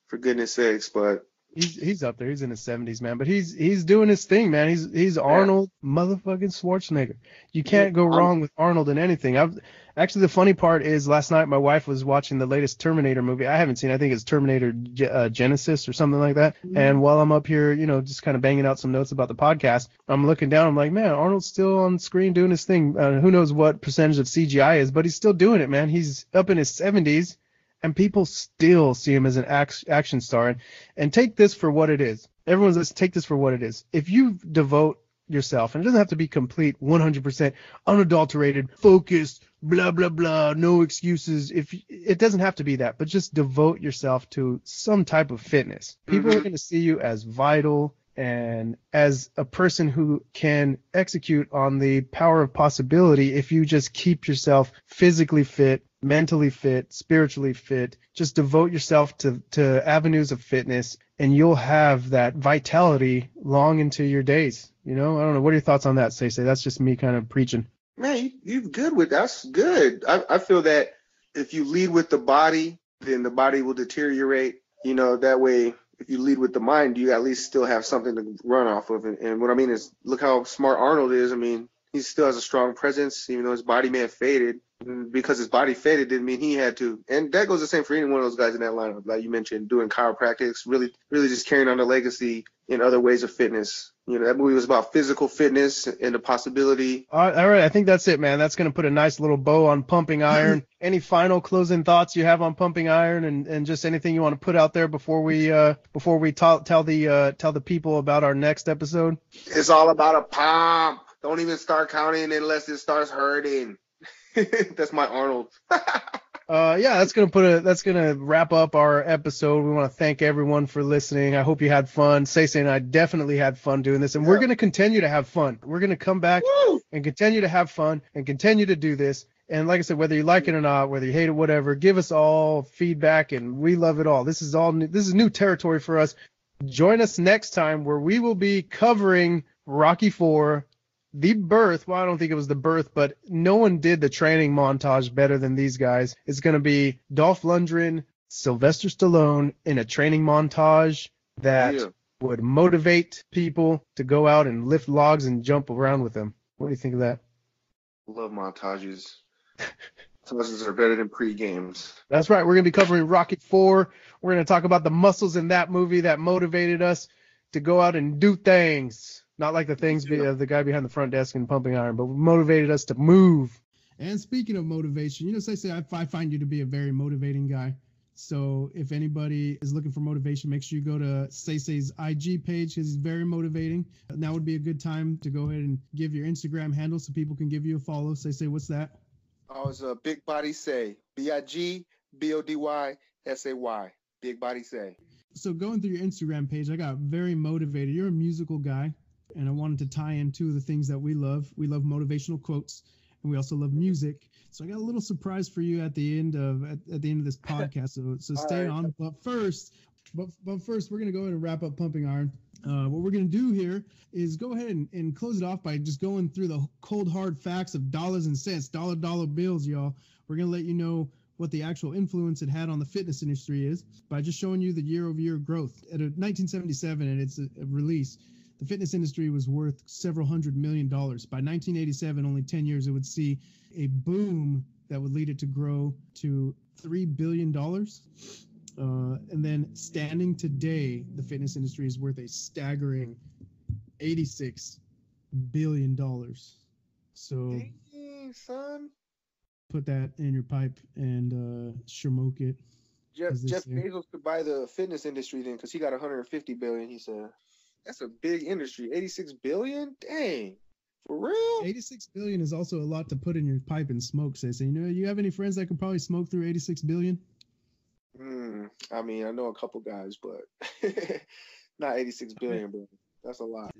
For goodness sakes, but He's he's up there. He's in his 70s, man. But he's he's doing his thing, man. He's he's Arnold motherfucking Schwarzenegger. You can't go wrong with Arnold in anything. I've actually the funny part is last night my wife was watching the latest Terminator movie. I haven't seen. I think it's Terminator uh, Genisys or something like that. And while I'm up here, you know, just kind of banging out some notes about the podcast, I'm looking down. I'm like, man, Arnold's still on screen doing his thing. Uh, who knows what percentage of CGI is, but he's still doing it, man. He's up in his 70s and people still see him as an action star. And, and take this for what it is. Everyone, let's take this for what it is. If you devote yourself, and it doesn't have to be complete, 100% unadulterated, focused, blah blah blah, no excuses. If it doesn't have to be that, but just devote yourself to some type of fitness. People are mm-hmm. going to see you as vital and as a person who can execute on the power of possibility if you just keep yourself physically fit, mentally fit, spiritually fit, just devote yourself to, to avenues of fitness and you'll have that vitality long into your days. You know, I don't know. What are your thoughts on that, Say Say? That's just me kind of preaching. Man, you, you're good with that's good. I, I feel that if you lead with the body, then the body will deteriorate. You know, that way, if you lead with the mind, you at least still have something to run off of. And, and what I mean is, look how smart Arnold is. I mean, he still has a strong presence, even though his body may have faded. Because his body faded didn't mean he had to. And that goes the same for any one of those guys in that lineup, like you mentioned, doing chiropractics, really, really just carrying on the legacy in other ways of fitness. You know, that movie was about physical fitness and the possibility All right, all right, I think that's it, man. That's going to put a nice little bow on Pumping Iron. *laughs* Any final closing thoughts you have on Pumping Iron, and, and just anything you want to put out there before we uh, before we ta- tell the uh, tell the people about our next episode? It's all about a pump. Don't even start counting unless it starts hurting. *laughs* That's my Arnold. *laughs* Uh, yeah, that's gonna put a that's gonna wrap up our episode. We want to thank everyone for listening. I hope you had fun. Say and I definitely had fun doing this, and we're gonna continue to have fun. We're gonna come back Woo! and continue to have fun and continue to do this. And like I said, whether you like it or not, whether you hate it, whatever, give us all feedback, and we love it all. This is all new, this is new territory for us. Join us next time where we will be covering Rocky Four, the birth. Well, I don't think it was the birth, but no one did the training montage better than these guys. It's going to be Dolph Lundgren, Sylvester Stallone in a training montage that Yeah. would motivate people to go out and lift logs and jump around with them. What do you think of that? Love montages. *laughs* Montages are better than pre-games. That's right. We're going to be covering Rocky 4. We're going to talk about the muscles in that movie that motivated us to go out and do things. Not like the things be, uh, the guy behind the front desk and pumping iron, but motivated us to move. And speaking of motivation, you know, say say I, I find you to be a very motivating guy. So if anybody is looking for motivation, make sure you go to Say Say's IG page because he's very motivating. Now would be a good time to go ahead and give your Instagram handle so people can give you a follow. Say Say, what's that? I was a big body say. B I G B O D Y S A Y. Big body say. So going through your Instagram page, I got very motivated. You're a musical guy, and I wanted to tie in two of the things that we love. We love motivational quotes, and we also love music. So I got a little surprise for you at the end of at, at the end of this *laughs* podcast. So so stay right. on. But first, but but first, we're gonna go ahead and wrap up pumping iron. Uh, what we're gonna do here is go ahead and, and close it off by just going through the cold hard facts of dollars and cents, dollar dollar bills, y'all. We're gonna let you know what the actual influence it had on the fitness industry is by just showing you the year-over-year growth. At a 1977, and its a, a release, the fitness industry was worth several hundred million dollars. By 1987, only 10 years, it would see a boom that would lead it to grow to three billion dollars. Uh, and then standing today, the fitness industry is worth a staggering 86 billion dollars. So Dang, son. put that in your pipe and uh, smoke it. Jeff Jeff. Bezos could buy the fitness industry then, because he got 150 billion. He said that's a big industry. 86 billion. Dang, for real? 86 billion is also a lot to put in your pipe and smoke. Say, so you know, you have any friends that could probably smoke through 86 billion? Hmm. I mean, I know a couple guys, but *laughs* not 86 billion, bro. That's a lot.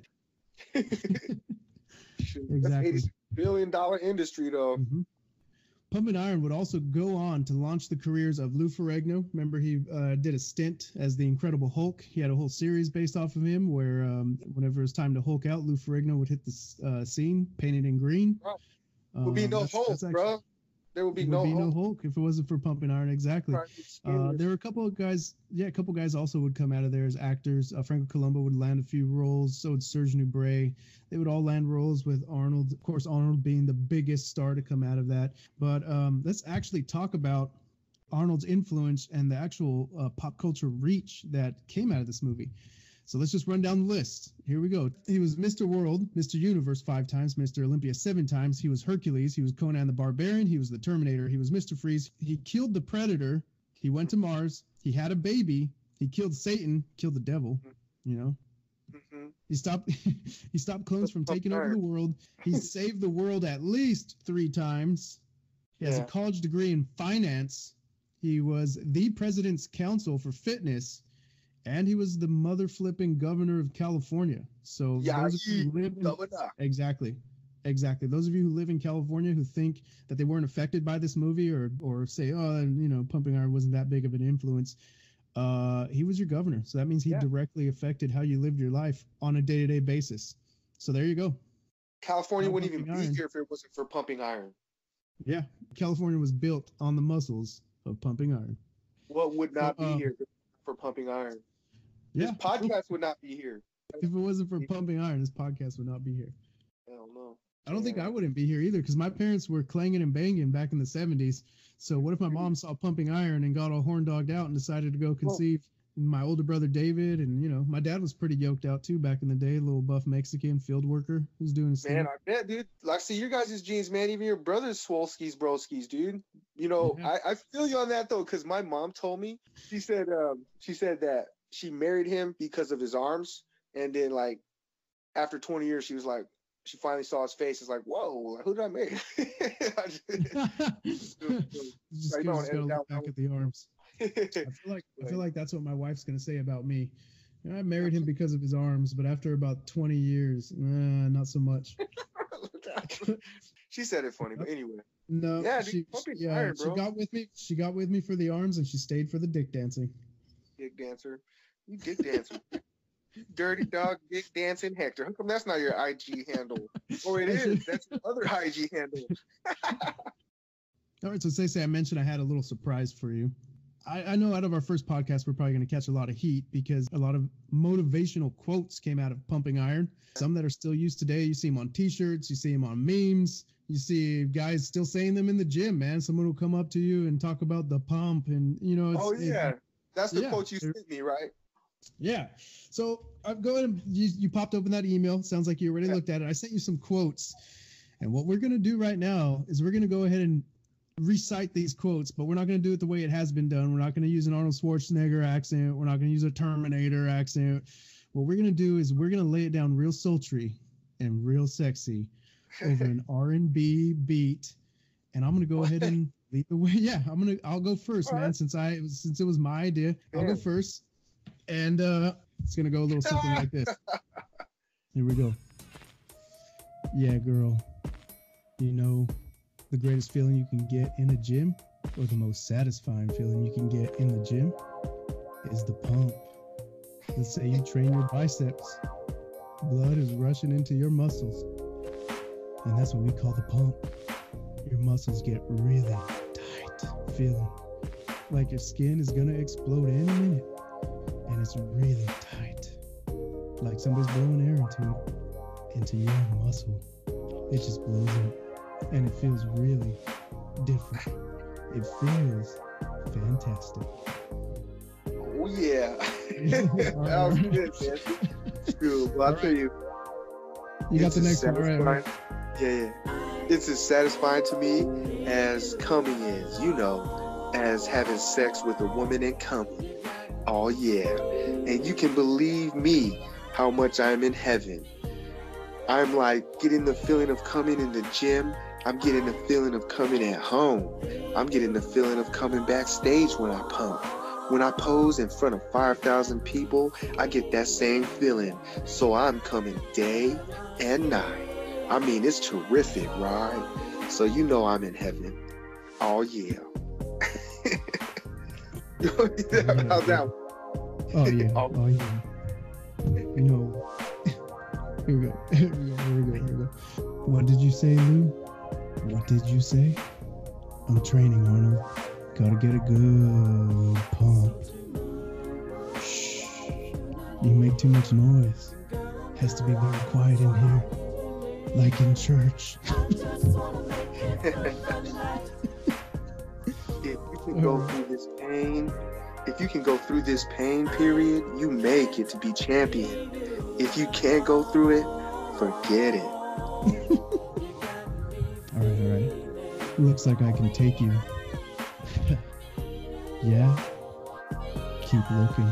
*laughs* *laughs* Shoot, That's Exactly. 86 billion dollar industry, though. Hmm and Iron would also go on to launch the careers of Lou Ferrigno. Remember, he uh, did a stint as the Incredible Hulk. He had a whole series based off of him, where um, whenever it was time to Hulk out, Lou Ferrigno would hit the uh, scene painted in green. Right. Would be Um, no Hulk, actually- bro. There would be would no be no Hulk. Hulk if it wasn't for Pumping Iron. Exactly. Uh, there were a couple of guys, yeah, a couple guys also would come out of there as actors. Uh, Franco Columbu would land a few roles. So would Serge Nubret. They would all land roles with Arnold. Of course, Arnold being the biggest star to come out of that. But um, let's actually talk about Arnold's influence and the actual uh, pop culture reach that came out of this movie. So let's just run down the list. Here we go. He was Mr. World, Mr. Universe five times, Mr. Olympia seven times. He was Hercules. He was Conan the Barbarian. He was the Terminator. He was Mr. Freeze. He killed the Predator. He went to Mars. He had a baby. He killed Satan. Killed the devil. You know. Mhm. He stopped. *laughs* he stopped clones from taking over the world. He *laughs* saved the world at least three times. He has Yeah. a college degree in finance. He was the president's counsel for fitness, and he was the mother flipping governor of California. So Yeah, those of you who live in, exactly, exactly. Those of you who live in California who think that they weren't affected by this movie, or or say, oh, you know, Pumping Iron wasn't that big of an influence. Uh, he was your governor, so that means he Yeah. directly affected how you lived your life on a day to day basis. So there you go. California wouldn't even pumping be here if it wasn't for pumping iron. Yeah, California was built on the muscles of pumping iron. What would not So, um, be here for pumping iron? Yeah, This podcast would not be here. If it wasn't for pumping iron, this podcast would not be here. I don't know. I don't think I wouldn't be here either because my parents were clanging and banging back in the 70s. So what if my mom saw pumping iron and got all horn dogged out and decided to go conceive my older brother David? And you know, my dad was pretty yoked out too back in the day, little buff Mexican field worker who's doing his Man, thing. I bet, dude. Like, see, your guys' jeans, man. Even your brother's swolskis, broskis, dude. You know, Yeah. I, I feel you on that though, because my mom told me. She said, um, she said that she married him because of his arms, and then like after 20 years, she was like, she finally saw his face. It's like, whoa, who did I marry? *laughs* I just- *laughs* *laughs* just Right, no, gotta look back at the arms. I feel like I feel like that's what my wife's gonna say about me. You know, I married him because of his arms, but after about 20 years, nah, not so much. she said it funny, but anyway. No, Yeah, dude, she, yeah, iron, she got with me. She got with me for the arms, and she stayed for the dick dancing. Dick dancer. You dick dancer. Dirty dog, dick dancing Hector. How come that's not your IG handle? Or it is. That's your other IG handle. *laughs* All right, so say say I mentioned I had a little surprise for you. I, I know out of our first podcast we're probably going to catch a lot of heat because a lot of motivational quotes came out of Pumping Iron. Some that are still used today. You see them on T-shirts, you see them on memes, you see guys still saying them in the gym. Man, someone will come up to you and talk about the pump, and you know, it's, Oh it- yeah. That's the Yeah. quote you sent me, right? Yeah. So uh, I'm going. You, you popped open that email. Sounds like you already Yeah. looked at it. I sent you some quotes, and what we're going to do right now is we're going to go ahead and recite these quotes, but we're not going to do it the way it has been done. We're not going to use an Arnold Schwarzenegger accent. We're not going to use a Terminator accent. What we're going to do is we're going to lay it down real sultry and real sexy *laughs* over an R&B beat, and I'm going to go ahead and lead the way. Yeah, I'm gonna. I'll go first, All man. right. Since I since it was my idea, I'll go first and uh it's gonna go a little something like this. *laughs* Here we go. Yeah girl. You know the greatest feeling you can get in a gym or the most satisfying feeling you can get in the gym is the pump. Let's say you train your biceps. Blood is rushing into your muscles. And that's what we call the pump. Your muscles get really tight tight feeling, like your skin is gonna explode any minute, and it's really tight, like somebody's blowing air into it, into your muscle. It just blows up, and it feels really different. It feels fantastic. Oh yeah. *laughs* *laughs* that was good, man. Good. Well, I'll tell you. You got the next one, right? right? Yeah, yeah. It's as satisfying to me as coming is, you know, as having sex with a woman and coming. Oh yeah. And you can believe me how much I'm in heaven. I'm like getting the feeling of coming in the gym. I'm getting the feeling of coming at home. I'm getting the feeling of coming backstage when I pump. When I pose in front of 5,000 people, I get that same feeling. So I'm coming day and night. I mean, it's terrific, right? So you know I'm in heaven. Oh, yeah. *laughs* How's that? Oh yeah. *laughs* Oh. Oh yeah. You know. *laughs* Here we go. *laughs* Here we go. Here we go. Here we go. What did you say, Lou? What did you say? I'm training, Arnold. Gotta get a good pump. Shh. You make too much noise. Has to be very quiet in here. Like in church. if you can go through this pain, if you can go through this pain period, you make it to be champion. If you can't go through it, forget it. *laughs* All right, all right. Looks like I can take you. *laughs* yeah. Keep looking.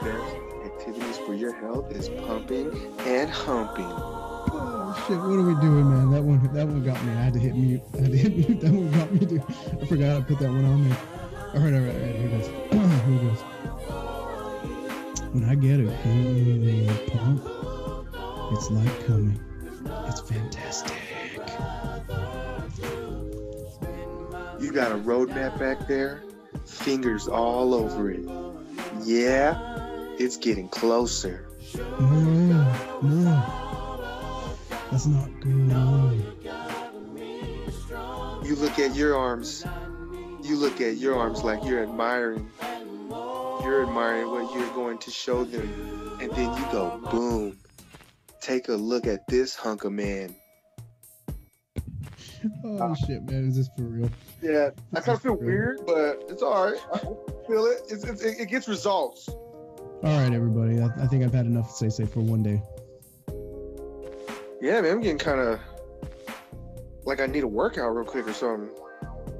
Best activities for your health is pumping and humping. Oh shit! What are we doing, man? That one, that one got me. I had to hit mute. I had to hit mute. That one got me, dude. I forgot I put that one on there. All right, all right, all right. Here goes. *clears throat* here goes. When I get good pump, it's like coming. It's fantastic. You got a roadmap back there, fingers all over it. Yeah, it's getting closer. No, no. That's not good. You look at your arms, you look at your arms like you're admiring. You're admiring what you're going to show them, and then you go, boom. Take a look at this hunk of man. Oh shit, man! Is this for real? Yeah, I kind of feel weird, but it's all right. I feel it. It's, it's, it it gets results. All right, everybody. I, I think I've had enough to say say for one day. Yeah, man, I'm getting kind of like I need a workout real quick or something.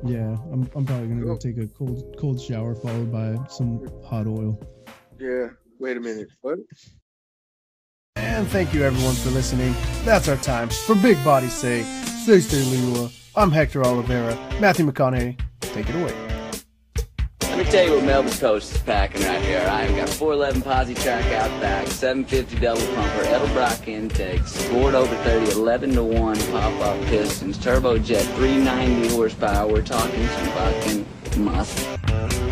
Yeah, I'm, I'm probably gonna go take a cold cold shower followed by some hot oil. Yeah. Wait a minute. What? And thank you everyone for listening. That's our time. For Big Body Say, Stay Stay Liwa, I'm Hector Oliveira. Matthew McConaughey, take it away. Let me tell you what Melba Toast is packing right here. I've got 411 posi track out back, 750 double pumper, Edelbrock intakes, scored over 30, 11 to 1 pop off pistons, turbojet 390 horsepower. We're talking some fucking muscle.